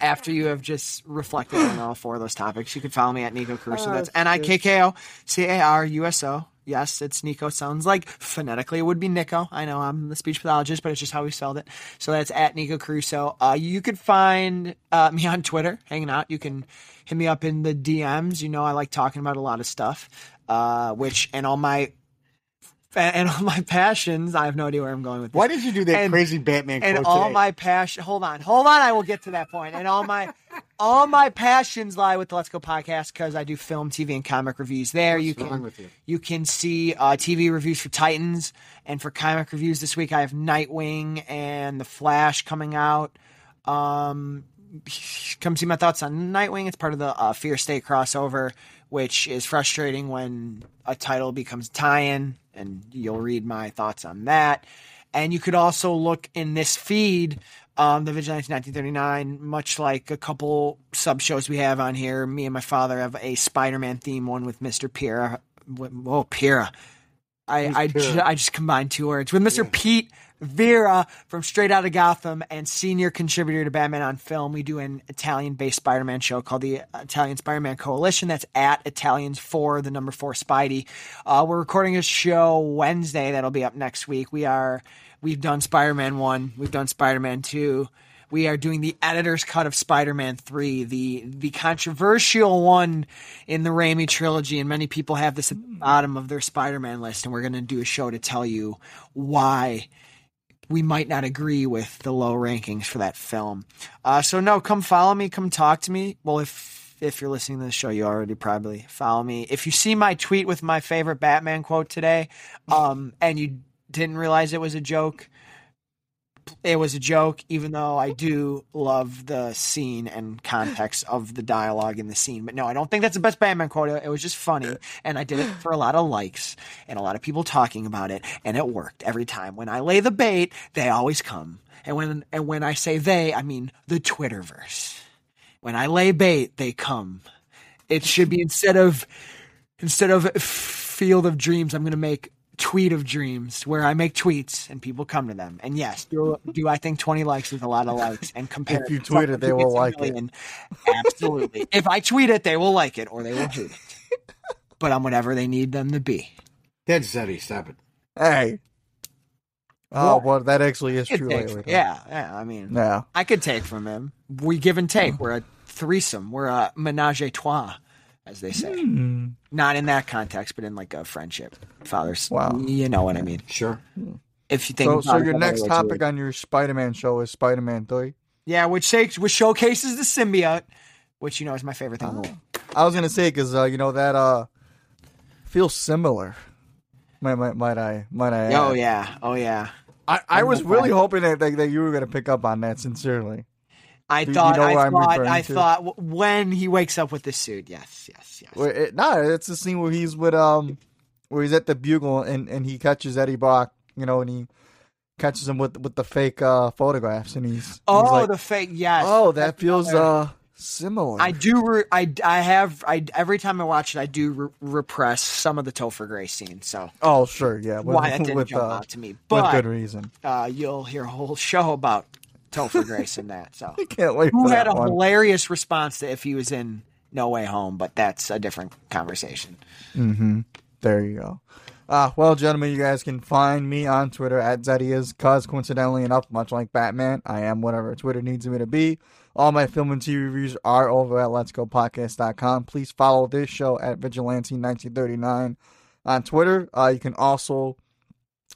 After you have just reflected on all four of those topics, you can follow me at Nikko Caruso. That's N I K K O C A R U S O. Yes, it's Nico. Sounds like phonetically it would be Nico. I know I'm the speech pathologist, but it's just how we spelled it. So that's at Nikko Caruso. Uh, you could find uh, me on Twitter, hanging out. You can hit me up in the DMs. You know I like talking about a lot of stuff, uh, which and all my and all my passions. I have no idea where I'm going with this. Why did you do that And- crazy Batman and all today? my passion hold on hold on i will get to that point. and all my all my passions lie with the let's go podcast because i do film tv and comic reviews there you wrong can with you? you can see uh, tv reviews for titans and for comic reviews this week i have nightwing and the flash coming out um come see my thoughts on nightwing it's part of the uh, fear state crossover which is frustrating when a title becomes tie-in and you'll read my thoughts on that and you could also look in this feed, um, the Vigilante 1939, much like a couple sub shows we have on here. Me and my father have a Spider Man theme one with Mr. Pira. Oh, Pira. I, I, ju- I just combined two words with Mr. Pete Vera from Straight Outta Gotham and senior contributor to Batman on Film. We do an Italian based Spider Man show called the Italian Spider Man Coalition. That's at Italians for the number four Spidey. Uh, we're recording a show Wednesday that'll be up next week. We are we've done Spider Man one, we've done Spider Man two. We are doing the editor's cut of Spider-Man 3, the the controversial one in the Raimi trilogy, and many people have this at the bottom of their Spider-Man list, and we're going to do a show to tell you why we might not agree with the low rankings for that film. Uh, so no, come follow me, come talk to me. Well, if if you're listening to the show, you already probably follow me. If you see my tweet with my favorite Batman quote today, um, and you didn't realize it was a joke, it was a joke, even though I do love the scene and context of the dialogue in the scene. But no, I don't think that's the best Batman quote. It was just funny, and I did it for a lot of likes and a lot of people talking about it, and it worked every time. When I lay the bait, they always come. And when and when I say they, I mean the Twitterverse. When I lay bait, they come. It should be instead of instead of Field of Dreams, I'm going to make Tweet of Dreams, where I make tweets and people come to them. And yes, do, do I think 20 likes is a lot of likes? And compare If you tweet it, they will gets a like it. million, Absolutely. if I tweet it, they will like it or they will hate it. But I'm whatever they need them to be. That's Zeddy. Stop it. Hey. Oh, What? well, that actually is true take- lately. yeah, yeah. I mean, Yeah. I could take from him. We give and take. We're a threesome. We're a menage a trois, as they say. Hmm. Not in that context, but in like a friendship. Fathers. Wow. You know what I mean. Sure. If you think So, so your next topic too. on your Spider-Man show is Spider-Man 3. Yeah, which shakes, which showcases the symbiote, which you know is my favorite thing. in. I was gonna say because uh, you know that uh feels similar. Might might, might I might I? Oh add. yeah, oh yeah. I, I was really hoping that, that that you were gonna pick up on that. Sincerely, I Do you thought, know I thought, I to? thought when he wakes up with the suit. Yes, yes, yes. It, nah, it's the scene where he's with um where he's at the bugle and, and he catches Eddie Brock, you know, and he catches him with with the fake uh photographs and he's, he's oh, like, the fake. Yes. oh that feels uh similar. I do. Re- I I have. I every time I watch it, I do re- repress some of the Topher Grace scene. So oh sure yeah with, why that didn't with, jump uh, out to me, with but good reason. uh, you'll hear a whole show about Topher Grace in that. So I can't wait who for had that a one. hilarious response to if he was in No Way Home, but that's a different conversation. There you go. Uh, well, gentlemen, you guys can find me on Twitter at ZeddyIs, cause coincidentally enough, much like Batman, I am whatever Twitter needs me to be. All my film and TV reviews are over at letsgopodcast.com. Please follow this show at Vigilante1939 on Twitter. Uh, you can also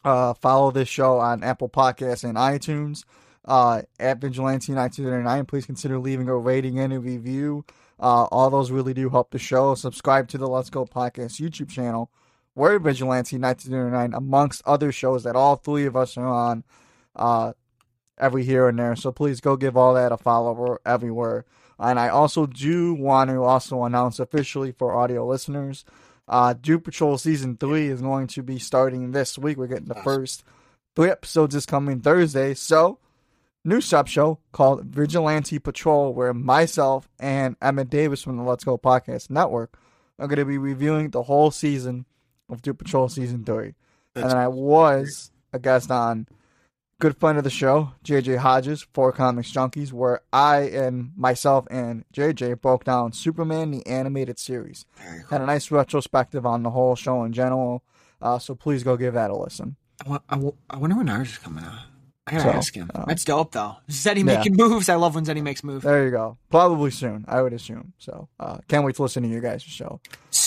uh, follow this show on Apple Podcasts and iTunes uh, at Vigilante1939. Please consider leaving a rating and a review. Uh, all those really do help the show. Subscribe to the Let's Go Podcast YouTube channel. We're Vigilante 1939, amongst other shows that all three of us are on uh, every here and there. So please go give all that a follow everywhere. And I also do want to also announce officially for audio listeners, uh, Doom Patrol Season 3 is going to be starting this week. We're getting the first three episodes this coming Thursday. So, new sub show called Vigilante Patrol, where myself and Emmett Davis from the Let's Go Podcast Network are going to be reviewing the whole season of Doom Patrol Season 3. and then I was a guest on good friend of the show, JJ Hodges, for Comics Junkies, where I and myself and JJ broke down Superman the animated series. Had a nice retrospective on the whole show in general. Uh, so please go give that a listen. I, I, I wonder when ours is coming out. I gotta So, ask him. uh, That's dope, though. Zeddy yeah. making moves. I love when Zeddy makes moves. There you go. Probably soon, I would assume. So uh, can't wait to listen to you guys' show.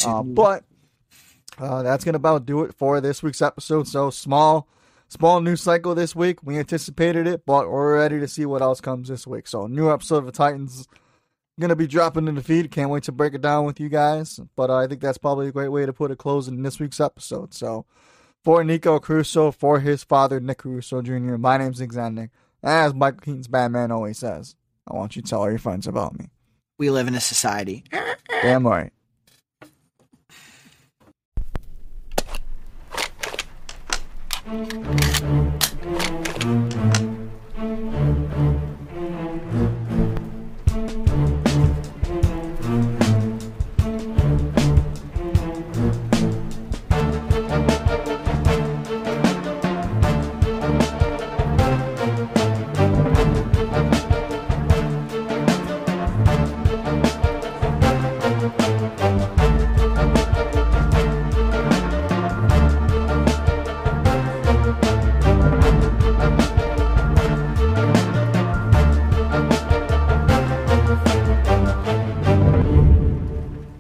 Uh, but uh, that's gonna about do it for this week's episode. So small, small news cycle this week. We anticipated it, but we're ready to see what else comes this week. So new episode of the Titans gonna be dropping in the feed. Can't wait to break it down with you guys. But uh, I think that's probably a great way to put a close in this week's episode. So for Nikko Caruso, for his father Nick Caruso Jr., my name's Nick. As Michael Keaton's Batman always says, I want you to tell all your friends about me. we live in a society. Damn right.